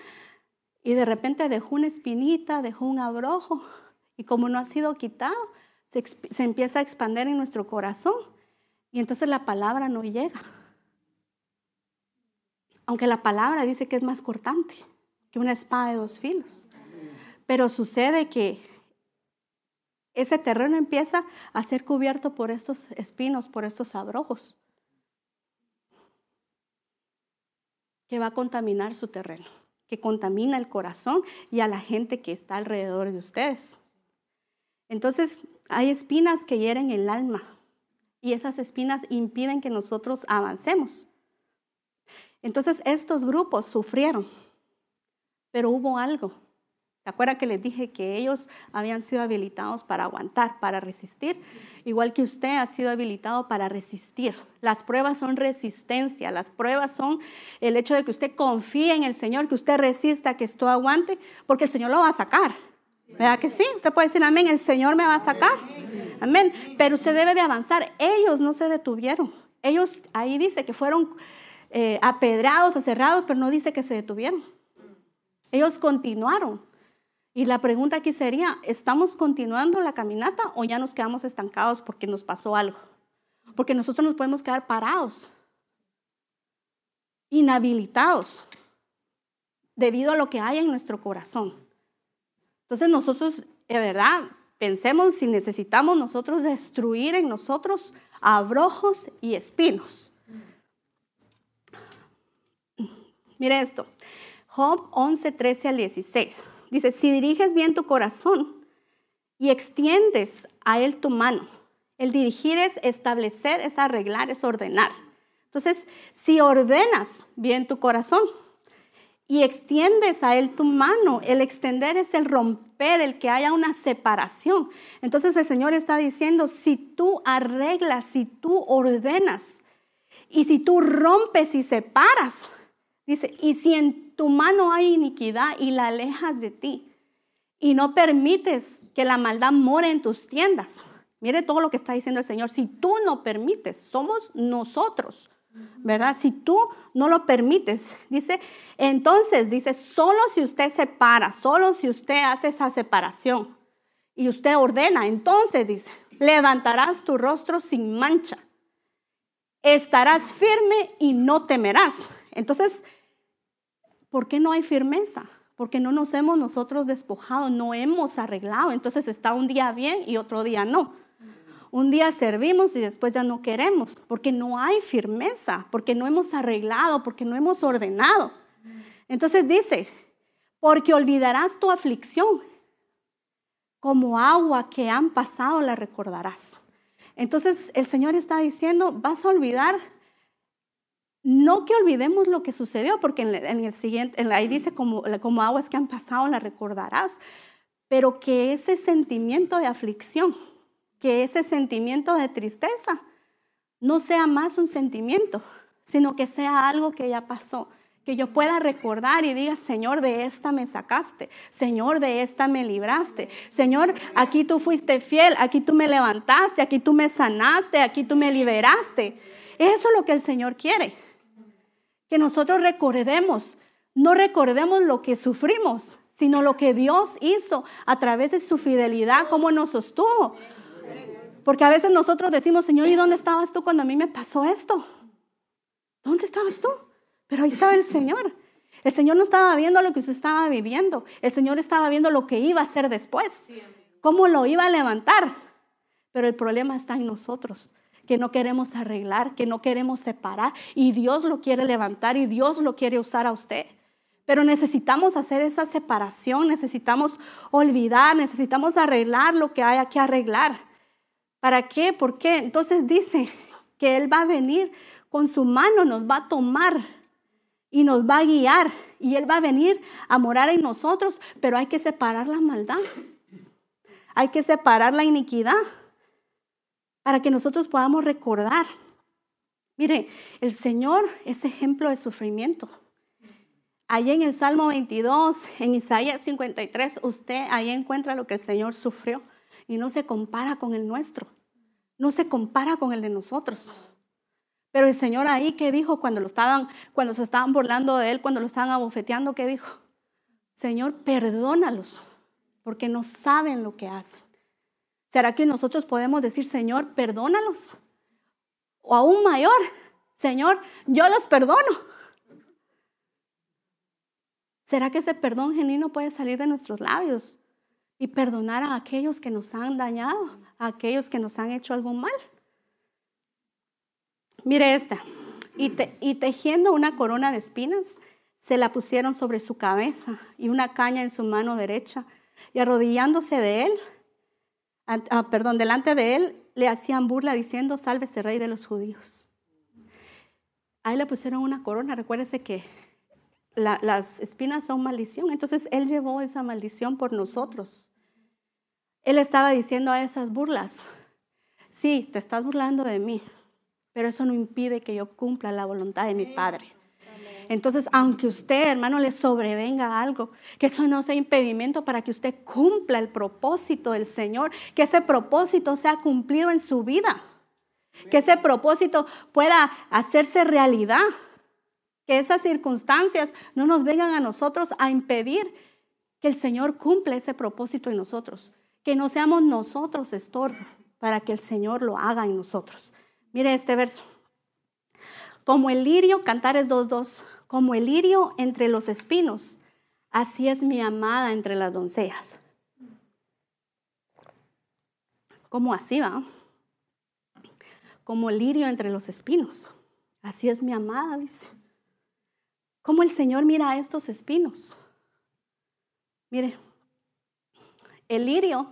y de repente dejó una espinita, dejó un abrojo. Y como no ha sido quitado, se, se empieza a expandir en nuestro corazón. Y entonces la palabra no llega. Aunque la palabra dice que es más cortante que una espada de dos filos. Pero sucede que ese terreno empieza a ser cubierto por estos espinos, por estos abrojos, que va a contaminar su terreno, que contamina el corazón y a la gente que está alrededor de ustedes. Entonces, hay espinas que hieren el alma y esas espinas impiden que nosotros avancemos. Entonces, estos grupos sufrieron pero hubo algo. ¿Se acuerdan que les dije que ellos habían sido habilitados para aguantar, para resistir? Igual que usted ha sido habilitado para resistir. Las pruebas son resistencia, las pruebas son el hecho de que usted confíe en el Señor, que usted resista, que esto aguante, porque el Señor lo va a sacar. ¿Verdad que sí? Usted puede decir amén, el Señor me va a sacar. Amén. Pero usted debe de avanzar. Ellos no se detuvieron. Ellos, ahí dice que fueron eh, apedrados, aserrados, pero no dice que se detuvieron. Ellos continuaron. Y la pregunta aquí sería, ¿estamos continuando la caminata o ya nos quedamos estancados porque nos pasó algo? Porque nosotros nos podemos quedar parados, inhabilitados, debido a lo que hay en nuestro corazón. Entonces nosotros, de verdad, pensemos si necesitamos nosotros destruir en nosotros abrojos y espinos. Mire esto, Job 11, 13 al 16. Dice, si diriges bien tu corazón y extiendes a él tu mano, el dirigir es establecer, es arreglar, es ordenar. Entonces, si ordenas bien tu corazón y extiendes a él tu mano, el extender es el romper, el que haya una separación. Entonces el Señor está diciendo, si tú arreglas, si tú ordenas y si tú rompes y separas, dice, y si en tu mano hay iniquidad y la alejas de ti. Y no permites que la maldad more en tus tiendas. Mire todo lo que está diciendo el Señor. Si tú no permites, somos nosotros, ¿verdad? Si tú no lo permites, dice, entonces dice, solo si usted separa, solo si usted hace esa separación y usted ordena, entonces dice, levantarás tu rostro sin mancha, estarás firme y no temerás. Entonces, ¿Por qué no hay firmeza? Porque no nos hemos nosotros despojado, no hemos arreglado. Entonces está un día bien y otro día no. Un día servimos y después ya no queremos, porque no hay firmeza, porque no hemos arreglado, porque no hemos ordenado. Entonces dice, porque olvidarás tu aflicción, como agua que han pasado la recordarás. Entonces el Señor está diciendo, vas a olvidar no que olvidemos lo que sucedió, porque en, el siguiente, en, ahí dice como, como aguas que han pasado la recordarás, pero que ese sentimiento de aflicción, que ese sentimiento de tristeza, no sea más un sentimiento, sino que sea algo que ya pasó, que yo pueda recordar y diga, Señor, de esta me sacaste, Señor, de esta me libraste, Señor, aquí tú fuiste fiel, aquí tú me levantaste, aquí tú me sanaste, aquí tú me liberaste. Eso es lo que el Señor quiere que nosotros recordemos, no recordemos lo que sufrimos, sino lo que Dios hizo a través de su fidelidad, cómo nos sostuvo. Porque a veces nosotros decimos, Señor, ¿y dónde estabas tú cuando a mí me pasó esto? ¿Dónde estabas tú? Pero ahí estaba el Señor. El Señor no estaba viendo lo que usted estaba viviendo. El Señor estaba viendo lo que iba a hacer después. Cómo lo iba a levantar. Pero el problema está en nosotros que no queremos arreglar, que no queremos separar y Dios lo quiere levantar y Dios lo quiere usar a usted. Pero necesitamos hacer esa separación, necesitamos olvidar, necesitamos arreglar lo que haya que arreglar. ¿Para qué? ¿Por qué? Entonces dice que Él va a venir con su mano, nos va a tomar y nos va a guiar y Él va a venir a morar en nosotros, pero hay que separar la maldad, hay que separar la iniquidad para que nosotros podamos recordar Mire, el Señor es ejemplo de sufrimiento. Allí en el Salmo 22, en Isaías 53, usted ahí encuentra lo que el Señor sufrió y no se compara con el nuestro, no se compara con el de nosotros. Pero el Señor ahí, ¿qué dijo cuando, lo estaban, cuando se estaban burlando de él, cuando lo estaban abofeteando? ¿Qué dijo? Señor, perdónalos, porque no saben lo que hacen. ¿Será que nosotros podemos decir, Señor, perdónalos? O aún mayor, Señor, yo los perdono. ¿Será que ese perdón genuino puede salir de nuestros labios y perdonar a aquellos que nos han dañado, a aquellos que nos han hecho algo mal? Mire esta. Y, y tejiendo una corona de espinas, se la pusieron sobre su cabeza y una caña en su mano derecha. Y arrodillándose de él, ah, perdón, delante de él, le hacían burla diciendo, sálvese rey de los judíos. Ahí le pusieron una corona. Recuérdese que las espinas son maldición. Entonces Él llevó esa maldición por nosotros. Él estaba diciendo a esas burlas, sí, te estás burlando de mí, pero eso no impide que yo cumpla la voluntad de mi Padre. Entonces, aunque usted, hermano, le sobrevenga algo, que eso no sea impedimento para que usted cumpla el propósito del Señor, que ese propósito sea cumplido en su vida, que ese propósito pueda hacerse realidad que esas circunstancias no nos vengan a nosotros a impedir que el Señor cumpla ese propósito en nosotros, que no seamos nosotros estorbo para que el Señor lo haga en nosotros. Mire este verso. Como el lirio, Cantares 2.2, como el lirio entre los espinos, así es mi amada entre las doncellas. ¿Cómo así va? Como el lirio entre los espinos, así es mi amada, dice. ¿Cómo el Señor mira a estos espinos? Mire, el lirio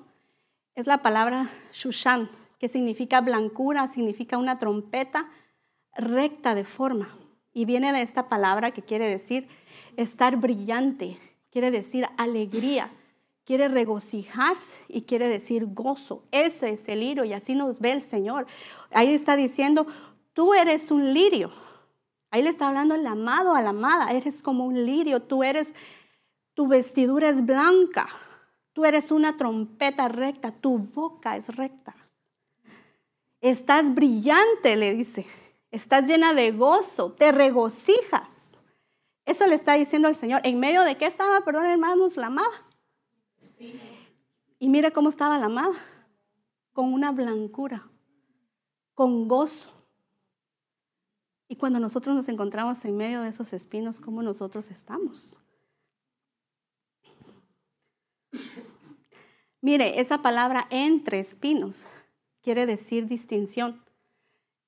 es la palabra shushan, que significa blancura, significa una trompeta recta de forma. Y viene de esta palabra que quiere decir estar brillante, quiere decir alegría, quiere regocijarse y quiere decir gozo. Ese es el lirio y así nos ve el Señor. Ahí está diciendo, tú eres un lirio. Ahí le está hablando el amado a la amada. Eres como un lirio, tú eres, tu vestidura es blanca, tú eres una trompeta recta, tu boca es recta. Estás brillante, le dice. Estás llena de gozo, te regocijas. Eso le está diciendo el Señor. ¿En medio de qué estaba, perdón, hermanos, la amada? Y mire cómo estaba la amada. Con una blancura, con gozo. Y cuando nosotros nos encontramos en medio de esos espinos, ¿cómo nosotros estamos? Mire, esa palabra entre espinos quiere decir distinción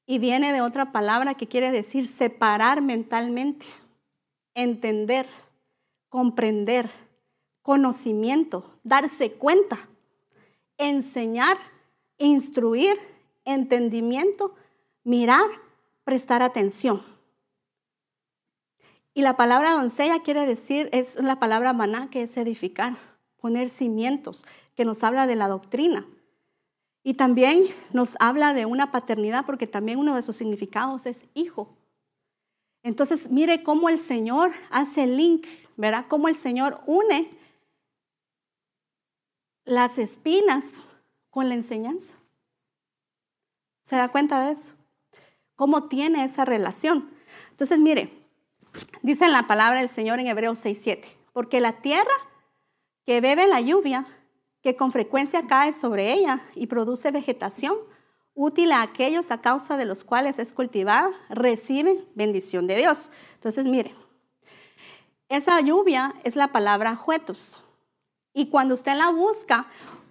y viene de otra palabra que quiere decir separar mentalmente, entender, comprender, conocimiento, darse cuenta, enseñar, instruir, entendimiento, mirar prestar atención. Y la palabra doncella quiere decir, es la palabra maná, que es edificar, poner cimientos, que nos habla de la doctrina. Y también nos habla de una paternidad, porque también uno de sus significados es hijo. Entonces, mire cómo el Señor hace el link, ¿verdad? Cómo el Señor une las espinas con la enseñanza. ¿Se da cuenta de eso? cómo tiene esa relación. Entonces, mire, dice en la palabra del Señor en Hebreos 6:7, porque la tierra que bebe la lluvia, que con frecuencia cae sobre ella y produce vegetación, útil a aquellos a causa de los cuales es cultivada, recibe bendición de Dios. Entonces, mire, esa lluvia es la palabra juetos. Y cuando usted la busca,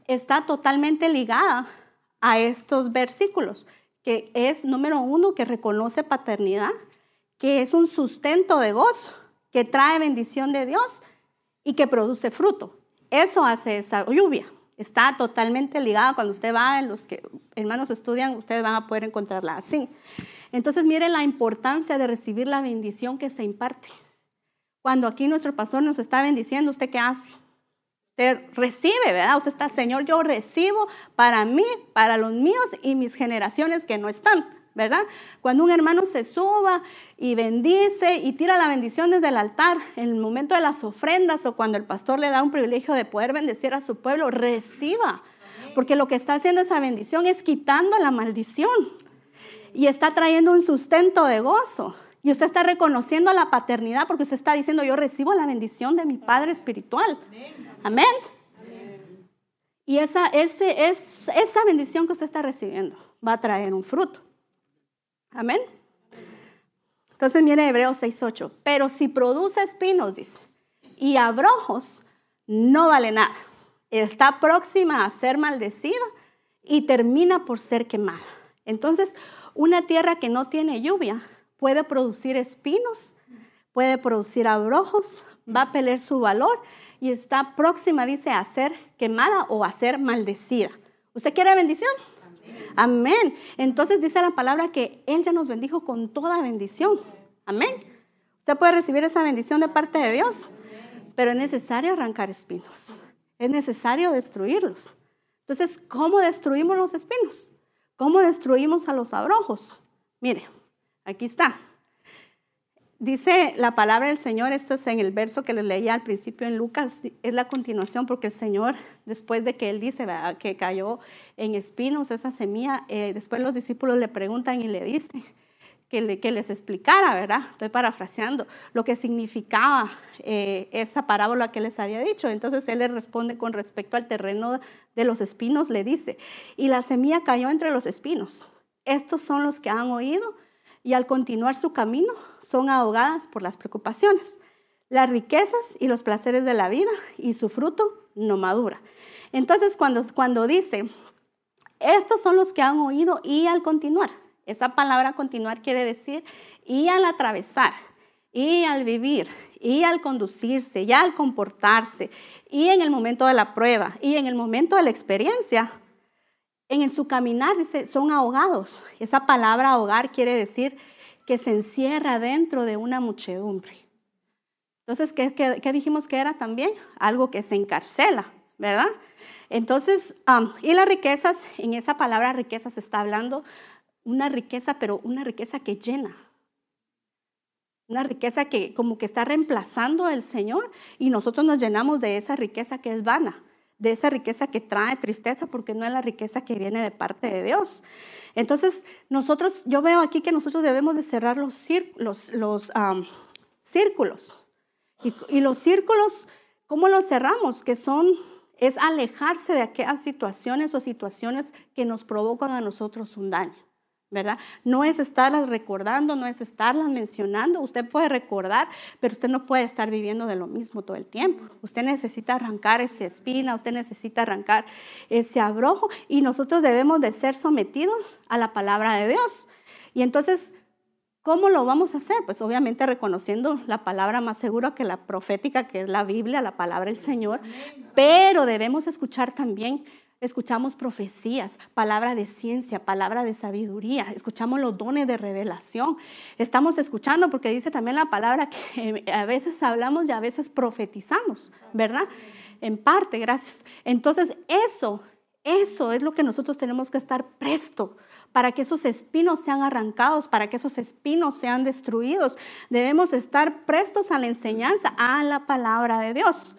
está totalmente ligada a estos versículos que es, número uno, que reconoce paternidad, que es un sustento de gozo, que trae bendición de Dios y que produce fruto. Eso hace esa lluvia. Está totalmente ligada cuando usted va, los que hermanos estudian, ustedes van a poder encontrarla así. Entonces, mire la importancia de recibir la bendición que se imparte. Cuando aquí nuestro pastor nos está bendiciendo, ¿usted qué hace? Usted recibe, ¿verdad? Usted está, Señor, yo recibo para mí, para los míos y mis generaciones que no están ¿verdad? Cuando un hermano se suba y bendice y tira la bendición desde el altar, en el momento de las ofrendas o cuando el pastor le da un privilegio de poder bendecir a su pueblo, reciba. Porque lo que está haciendo esa bendición es quitando la maldición y está trayendo un sustento de gozo. Y usted está reconociendo la paternidad porque usted está diciendo, yo recibo la bendición de mi Padre Espiritual. Amén. Y esa, ese, es, esa bendición que usted está recibiendo va a traer un fruto. Amén. Entonces viene Hebreos 6.8. Pero si produce espinos, dice, y abrojos, no vale nada. Está próxima a ser maldecida y termina por ser quemada. Entonces, una tierra que no tiene lluvia puede producir espinos, puede producir abrojos, va a perder su valor y está próxima, dice, a ser quemada o a ser maldecida. ¿Usted quiere bendición? Amén. Entonces dice la palabra que Él ya nos bendijo con toda bendición. Amén. Usted puede recibir esa bendición de parte de Dios, pero es necesario arrancar espinos. Es necesario destruirlos. Entonces, ¿cómo destruimos los espinos? ¿Cómo destruimos a los abrojos? Mire, Aquí está. Dice la palabra del Señor, esto es en el verso que les leía al principio en Lucas, es la continuación porque el Señor, después de que él dice que cayó en espinos esa semilla, eh, después los discípulos le preguntan y le dicen que, les explicara, ¿verdad? Estoy parafraseando lo que significaba eh, esa parábola que les había dicho. Entonces él le responde con respecto al terreno de los espinos, le dice, y la semilla cayó entre los espinos. Estos son los que han oído y al continuar su camino son ahogadas por las preocupaciones, las riquezas y los placeres de la vida y su fruto no madura. Entonces cuando, cuando dice, estos son los que han oído y al continuar, esa palabra continuar quiere decir y al atravesar, y al vivir, y al conducirse, y al comportarse, y en el momento de la prueba, y en el momento de la experiencia, en su caminar son ahogados. Esa palabra ahogar quiere decir que se encierra dentro de una muchedumbre. Entonces, ¿qué, dijimos que era también? Algo que se encarcela, ¿verdad? Entonces, y las riquezas, en esa palabra riquezas está hablando una riqueza, pero una riqueza que llena. Una riqueza que como que está reemplazando al Señor y nosotros nos llenamos de esa riqueza que es vana de esa riqueza que trae tristeza, porque no es la riqueza que viene de parte de Dios. Entonces, nosotros, yo veo aquí que nosotros debemos de cerrar los, círculos. Los, círculos. Y, y, los círculos, ¿cómo los cerramos? Que son, es alejarse de aquellas situaciones o situaciones que nos provocan a nosotros un daño. ¿Verdad? No es estarlas recordando, no es estarlas mencionando. Usted puede recordar, pero usted no puede estar viviendo de lo mismo todo el tiempo. Usted necesita arrancar esa espina, usted necesita arrancar ese abrojo y nosotros debemos de ser sometidos a la palabra de Dios. Y entonces, ¿cómo lo vamos a hacer? Pues obviamente reconociendo la palabra más segura que la profética, que es la Biblia, la palabra del Señor, pero debemos escuchar también Escuchamos profecías, palabra de ciencia, palabra de sabiduría, escuchamos los dones de revelación. Estamos escuchando porque dice también la palabra que a veces hablamos y a veces profetizamos, ¿verdad? En parte, gracias. Entonces, eso, eso es lo que nosotros tenemos que estar presto para que esos espinos sean arrancados, para que esos espinos sean destruidos. Debemos estar prestos a la enseñanza, a la palabra de Dios.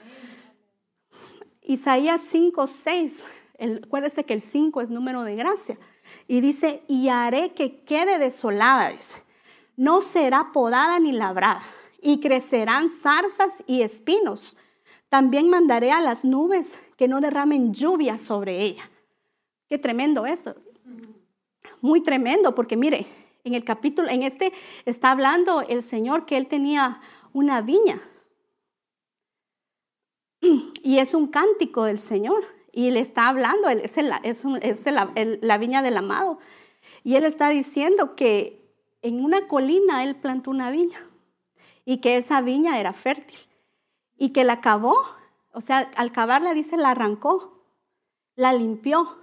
Isaías 5, 6 acuérdese que el 5 es número de gracia. Y dice, y haré que quede desolada, dice. No será podada ni labrada, y crecerán zarzas y espinos. También mandaré a las nubes que no derramen lluvia sobre ella. Qué tremendo eso. Muy tremendo, porque mire, en el capítulo, en este está hablando el Señor que él tenía una viña. Y es un cántico del Señor y le está hablando, es, la viña del amado. Y él está diciendo que en una colina él plantó una viña y que esa viña era fértil y que la cavó, o sea, al cavarla dice la arrancó, la limpió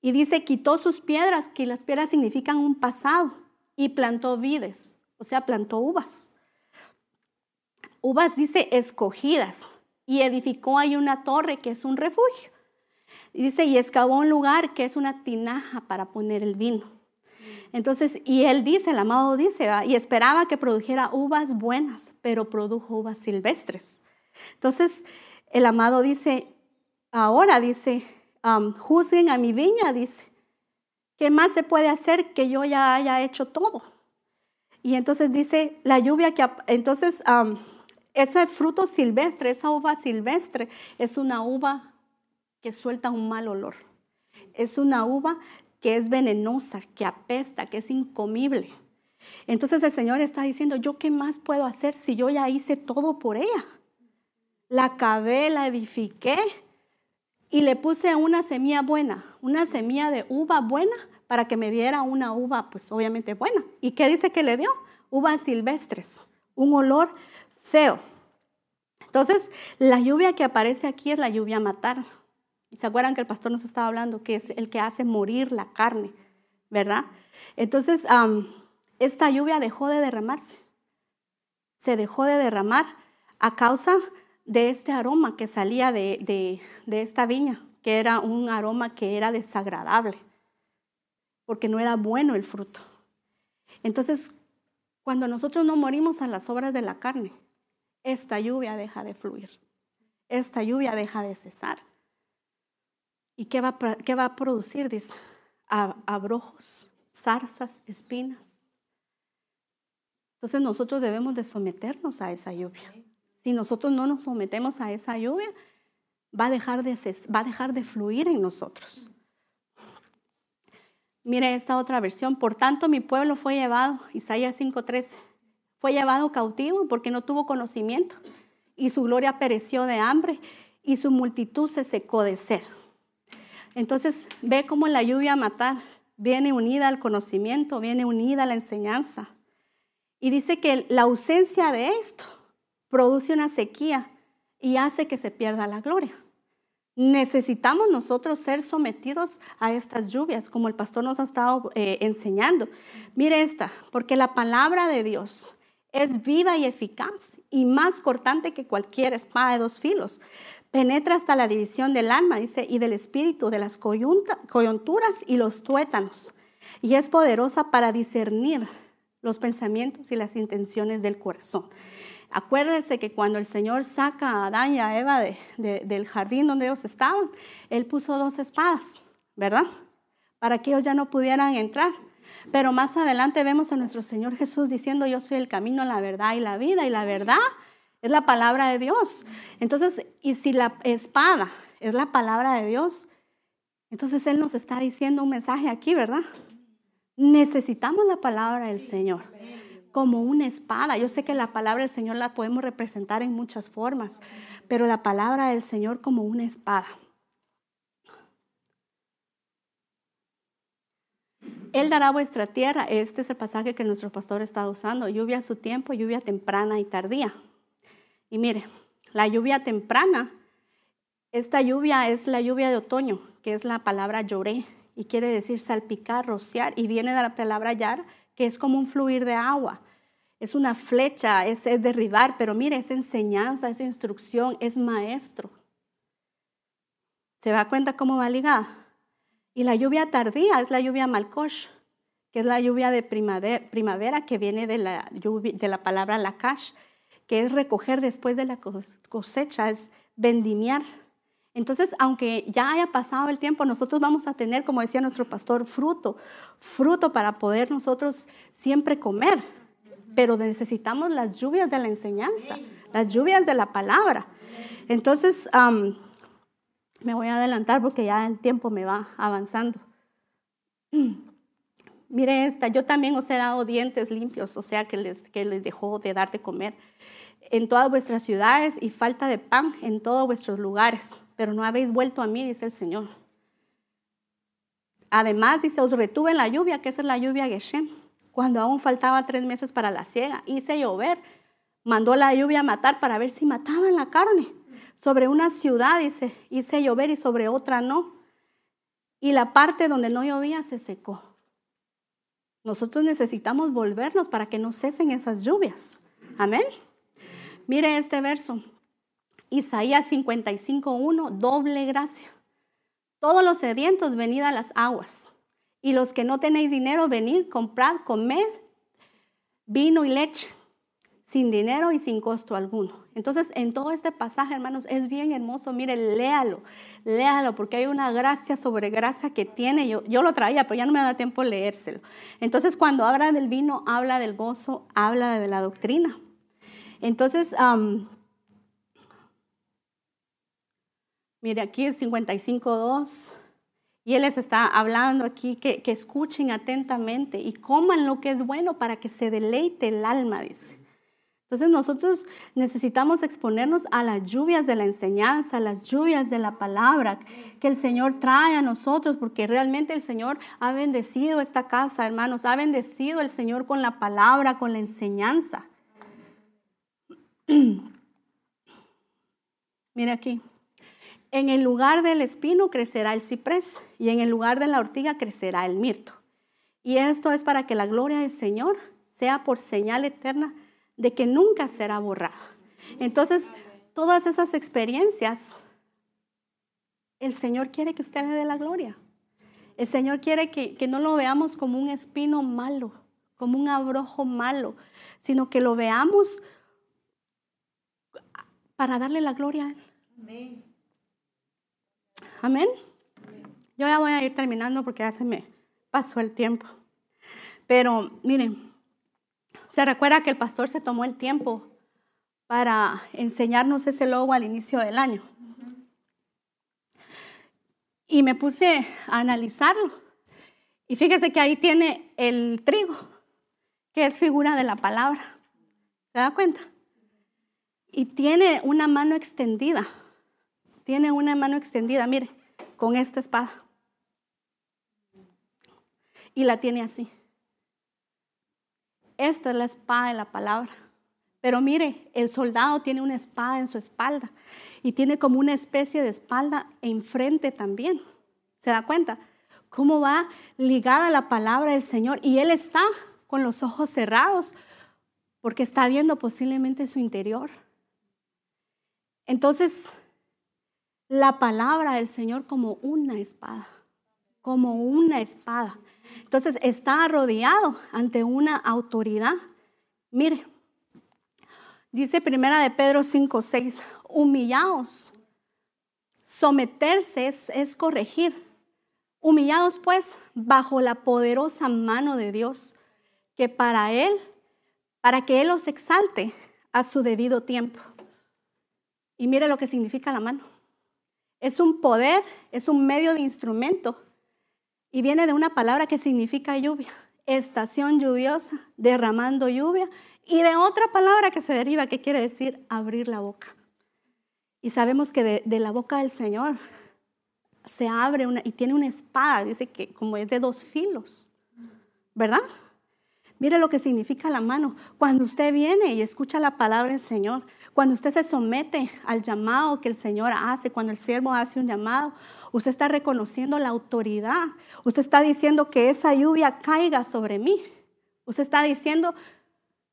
y dice quitó sus piedras, que las piedras significan un pasado y plantó vides, o sea, plantó uvas. Uvas dice escogidas y edificó ahí una torre que es un refugio. dice, y excavó un lugar que es una tinaja para poner el vino. Entonces, y él dice, el amado dice, y esperaba que produjera uvas buenas, pero produjo uvas silvestres. Entonces, el amado dice, ahora dice, juzguen a mi viña, dice, ¿qué más se puede hacer que yo ya haya hecho todo? Y entonces dice, la lluvia que, entonces, ese fruto silvestre, esa uva silvestre, es una uva que suelta un mal olor. Es una uva que es venenosa, que apesta, que es incomible. Entonces el Señor está diciendo, ¿yo qué más puedo hacer si yo ya hice todo por ella? La cavé, la edifiqué y le puse una semilla buena, una semilla de uva buena para que me diera una uva, pues obviamente buena. ¿Y qué dice que le dio? Uvas silvestres, un olor Entonces, la lluvia que aparece aquí es la lluvia matar. ¿Y se acuerdan que el pastor nos estaba hablando que es el que hace morir la carne, verdad? Entonces, esta lluvia dejó de derramarse. Se dejó de derramar a causa de este aroma que salía de, de esta viña, que era un aroma que era desagradable, porque no era bueno el fruto. Entonces, cuando nosotros no morimos a las obras de la carne, esta lluvia deja de fluir, esta lluvia deja de cesar. ¿Y qué va, qué va a producir? Dice, abrojos, zarzas, espinas. Entonces nosotros debemos de someternos a esa lluvia. Si nosotros no nos sometemos a esa lluvia, va a dejar de, va a dejar de fluir en nosotros. Mire esta otra versión. Por tanto, mi pueblo fue llevado, Isaías 5:13, fue llevado cautivo porque no tuvo conocimiento y su gloria pereció de hambre y su multitud se secó de sed. Entonces ve cómo la lluvia matar viene unida al conocimiento, viene unida a la enseñanza. Y dice que la ausencia de esto produce una sequía y hace que se pierda la gloria. Necesitamos nosotros ser sometidos a estas lluvias, como el pastor nos ha estado eh, enseñando. Mire esta, porque la palabra de Dios es viva y eficaz y más cortante que cualquier espada de dos filos penetra hasta la división del alma, dice, y del espíritu, de las coyunturas y los tuétanos, y es poderosa para discernir los pensamientos y las intenciones del corazón. Acuérdense que cuando el Señor saca a Adán y a Eva del jardín donde ellos estaban, Él puso dos espadas, ¿verdad? Para que ellos ya no pudieran entrar. Pero más adelante vemos a nuestro Señor Jesús diciendo, yo soy el camino, la verdad y la vida, y la verdad es la palabra de Dios. Entonces, y si la espada es la palabra de Dios, entonces Él nos está diciendo un mensaje aquí, ¿verdad? Necesitamos la palabra del Señor como una espada. Yo sé que la palabra del Señor la podemos representar en muchas formas, pero la palabra del Señor como una espada. Él dará vuestra tierra. Este es el pasaje que nuestro pastor está usando. Lluvia a su tiempo, lluvia temprana y tardía. Y mire, la lluvia temprana, esta lluvia es la lluvia de otoño, que es la palabra lloré, y quiere decir salpicar, rociar, y viene de la palabra yar, que es como un fluir de agua. Es una flecha, es, derribar, pero mire, es enseñanza, es instrucción, es maestro. ¿Se da cuenta cómo va ligada? Y la lluvia tardía es la lluvia malkosh, que es la lluvia de primavera, que viene de la, de la palabra lakash, que es recoger después de la cosecha, es vendimiar. Entonces, aunque ya haya pasado el tiempo, nosotros vamos a tener, como decía nuestro pastor, fruto, fruto para poder nosotros siempre comer. Pero necesitamos las lluvias de la enseñanza, las lluvias de la palabra. Entonces, me voy a adelantar porque ya el tiempo me va avanzando. Mire esta, yo también os he dado dientes limpios, o sea que les, que les dejó de dar de comer en todas vuestras ciudades y falta de pan en todos vuestros lugares, pero no habéis vuelto a mí, dice el Señor. Además, dice, os retuve en la lluvia, que es la lluvia Geshem, cuando aún faltaba tres meses para la siega. Hice llover, mandó la lluvia a matar para ver si mataban la carne. Sobre una ciudad, dice, hice llover y sobre otra no. Y la parte donde no llovía se secó. Nosotros necesitamos volvernos para que no cesen esas lluvias. Amén. Mire este verso. Isaías 55.1, doble gracia. Todos los sedientos venid a las aguas, Y los que no tenéis dinero, venid, comprad, comed vino y leche, sin dinero y sin costo alguno. Entonces, en todo este pasaje, hermanos, es bien hermoso. Mire, léalo, léalo, porque hay una gracia sobre gracia que tiene. Yo, yo lo traía, pero ya no me da tiempo leérselo. Entonces, cuando habla del vino, habla del gozo, habla de la doctrina. Entonces, mire, aquí es 55.2. Y Él les está hablando aquí que, que, escuchen atentamente y coman lo que es bueno para que se deleite el alma, dice. Entonces nosotros necesitamos exponernos a las lluvias de la enseñanza, a las lluvias de la palabra que el Señor trae a nosotros, porque realmente el Señor ha bendecido esta casa, hermanos, ha bendecido el Señor con la palabra, con la enseñanza. Mira aquí. En el lugar del espino crecerá el ciprés y en el lugar de la ortiga crecerá el mirto. Y esto es para que la gloria del Señor sea por señal eterna de que nunca será borrada. Entonces, todas esas experiencias, el Señor quiere que usted le dé la gloria. El Señor quiere que, que no lo veamos como un espino malo, como un abrojo malo, sino que lo veamos para darle la gloria a Él. Amén. Amén. Yo ya voy a ir terminando porque ya se me pasó el tiempo. Pero miren, se recuerda que el pastor se tomó el tiempo para enseñarnos ese logo al inicio del año. Y me puse a analizarlo. Y fíjese que ahí tiene el trigo, que es figura de la palabra. ¿Se da cuenta? Y tiene una mano extendida tiene una mano extendida, mire, con esta espada. Y la tiene así. Esta es la espada de la palabra. Pero mire, el soldado tiene una espada en su espalda y tiene como una especie de espalda enfrente también. ¿Se da cuenta? Cómo va ligada la palabra del Señor y él está con los ojos cerrados porque está viendo posiblemente su interior. Entonces, la palabra del Señor como una espada, como una espada. Entonces está rodeado ante una autoridad. Mire, dice primera de Pedro 5, 6, humillaos. Someterse es, corregir. Humillados pues bajo la poderosa mano de Dios, que para Él, para que Él os exalte a su debido tiempo. Y mire lo que significa la mano. Es un poder, es un medio de instrumento y viene de una palabra que significa lluvia, estación lluviosa, derramando lluvia y de otra palabra que se deriva que quiere decir abrir la boca. Y sabemos que de, la boca del Señor se abre y tiene una espada, dice que como es de dos filos, ¿verdad? Mire lo que significa la mano. Cuando usted viene y escucha la palabra del Señor, cuando usted se somete al llamado que el Señor hace, cuando el siervo hace un llamado, usted está reconociendo la autoridad. Usted está diciendo que esa lluvia caiga sobre mí. Usted está diciendo,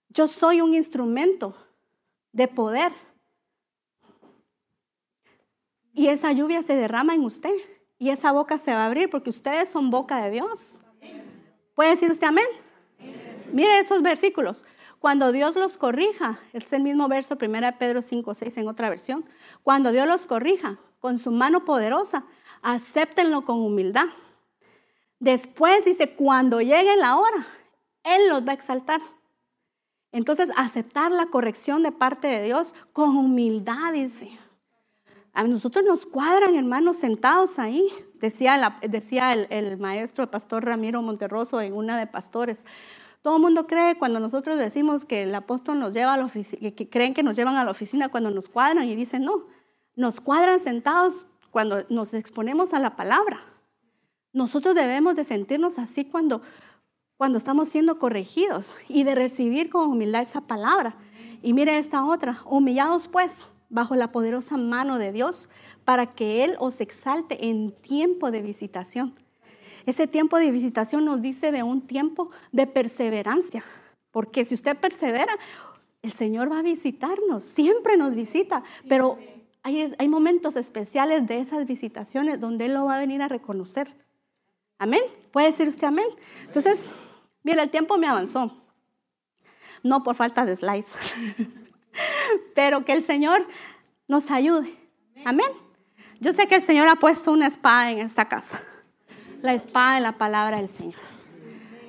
yo soy un instrumento de poder. Y esa lluvia se derrama en usted. Y esa boca se va a abrir porque ustedes son boca de Dios. ¿Puede decir usted amén? Mire esos versículos. Cuando Dios los corrija, es el mismo verso, 1 Pedro 5, 6 en otra versión. Cuando Dios los corrija con su mano poderosa, acéptenlo con humildad. Después dice, cuando llegue la hora, Él los va a exaltar. Entonces, aceptar la corrección de parte de Dios con humildad, dice. A nosotros nos cuadran, hermanos, sentados ahí. Decía, decía el, el, maestro, el pastor Ramiro Monterroso en una de pastores, todo el mundo cree cuando nosotros decimos que el apóstol nos lleva a la oficina, que creen que nos llevan a la oficina cuando nos cuadran y dicen no, nos cuadran sentados cuando nos exponemos a la palabra. Nosotros debemos de sentirnos así cuando, cuando estamos siendo corregidos y de recibir con humildad esa palabra. Y mire esta otra, humillados pues bajo la poderosa mano de Dios para que Él os exalte en tiempo de visitación ese tiempo de visitación nos dice de un tiempo de perseverancia, porque si usted persevera, el Señor va a visitarnos, siempre nos visita, pero hay, hay momentos especiales de esas visitaciones donde Él lo va a venir a reconocer. Amén. ¿Puede decir usted amén? Entonces, mira, el tiempo me avanzó. No por falta de slides, pero que el Señor nos ayude. Amén. Yo sé que el Señor ha puesto una espada en esta casa. La espada de la palabra del Señor.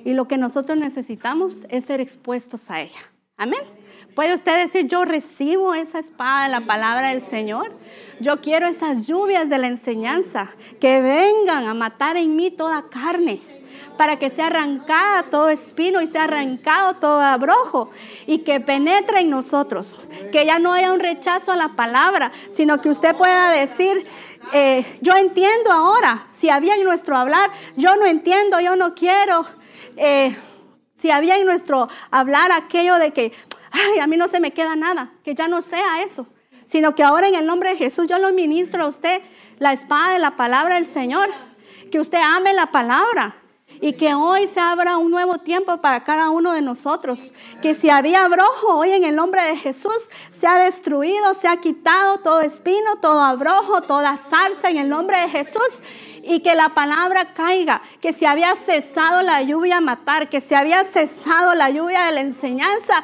Y lo que nosotros necesitamos es ser expuestos a ella. Amén. ¿Puede usted decir, yo recibo esa espada de la palabra del Señor? Yo quiero esas lluvias de la enseñanza que vengan a matar en mí toda carne para que sea arrancada todo espino y sea arrancado todo abrojo y que penetre en nosotros. Que ya no haya un rechazo a la palabra, sino que usted pueda decir, eh, yo entiendo ahora, si había en nuestro hablar, yo no entiendo, yo no quiero. Eh, si había en nuestro hablar aquello de que, ay, a mí no se me queda nada, que ya no sea eso, sino que ahora en el nombre de Jesús yo lo ministro a usted la espada de la palabra del Señor, que usted ame la palabra, y que hoy se abra un nuevo tiempo para cada uno de nosotros. Que si había abrojo, hoy en el nombre de Jesús se ha destruido, se ha quitado todo espino, todo abrojo, toda zarza en el nombre de Jesús y que la palabra caiga, que se había cesado la lluvia a matar, que se había cesado la lluvia de la enseñanza.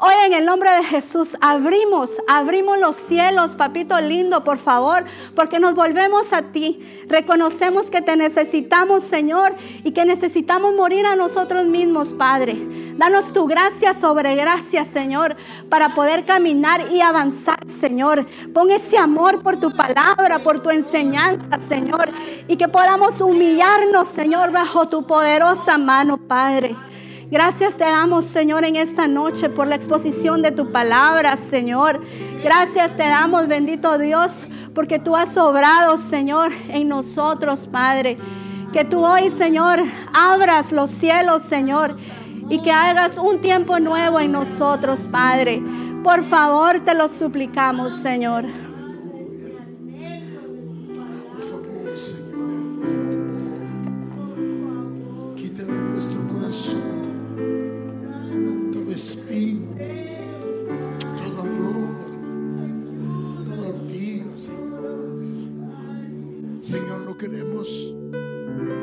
Hoy en el nombre de Jesús abrimos, abrimos los cielos, papito lindo, por favor, porque nos volvemos a ti. Reconocemos que te necesitamos, Señor, y que necesitamos morir a nosotros mismos, Padre. Danos tu gracia sobre gracia, Señor, para poder caminar y avanzar, Señor. Pon ese amor por tu palabra, por tu enseñanza, Señor, y que podamos humillarnos, Señor, bajo tu poderosa mano, Padre. Gracias te damos, Señor, en esta noche por la exposición de tu palabra, Señor. Gracias te damos, bendito Dios, porque tú has obrado, Señor, en nosotros, Padre. Que tú hoy, Señor, abras los cielos, Señor, y que hagas un tiempo nuevo en nosotros, Padre. Por favor, te lo suplicamos, Señor. Queremos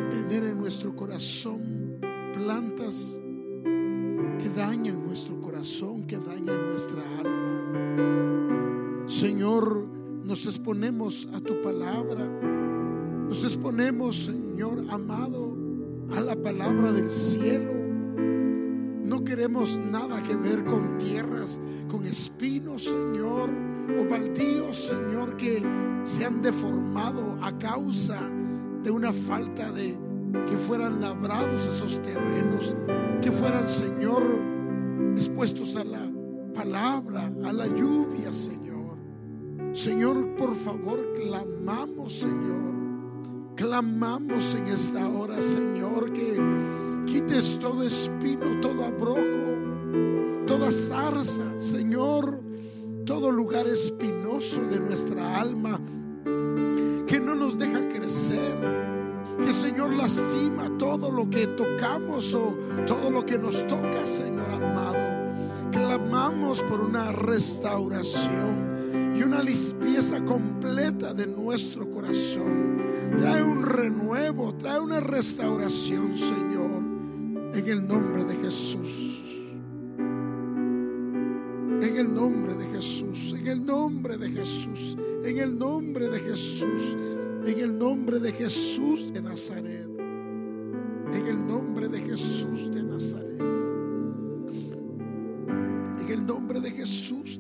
tener en nuestro corazón plantas que dañan nuestro corazón, que dañan nuestra alma. Señor, nos exponemos a tu palabra. Nos exponemos, Señor amado, a la palabra del cielo. No queremos nada que ver con tierras, con espinos, Señor, o baldíos, Señor, que se han deformado a causa de una falta de que fueran labrados esos terrenos, que fueran, Señor, expuestos a la palabra, a la lluvia, Señor. Señor, por favor, clamamos, Señor. Clamamos en esta hora, Señor, que quites todo espino, todo abrojo, toda zarza, Señor, todo lugar espinoso de nuestra alma que no nos deja crecer. Que Señor lastima todo lo que tocamos o todo lo que nos toca, Señor amado. Clamamos por una restauración y una limpieza completa de nuestro corazón. Trae un renuevo, trae una restauración, Señor, en el nombre de Jesús. En el nombre de Jesús, en el nombre de Jesús, en el nombre de Jesús, en el nombre de Jesús de Nazaret. En el nombre de Jesús de Nazaret. En el nombre de Jesús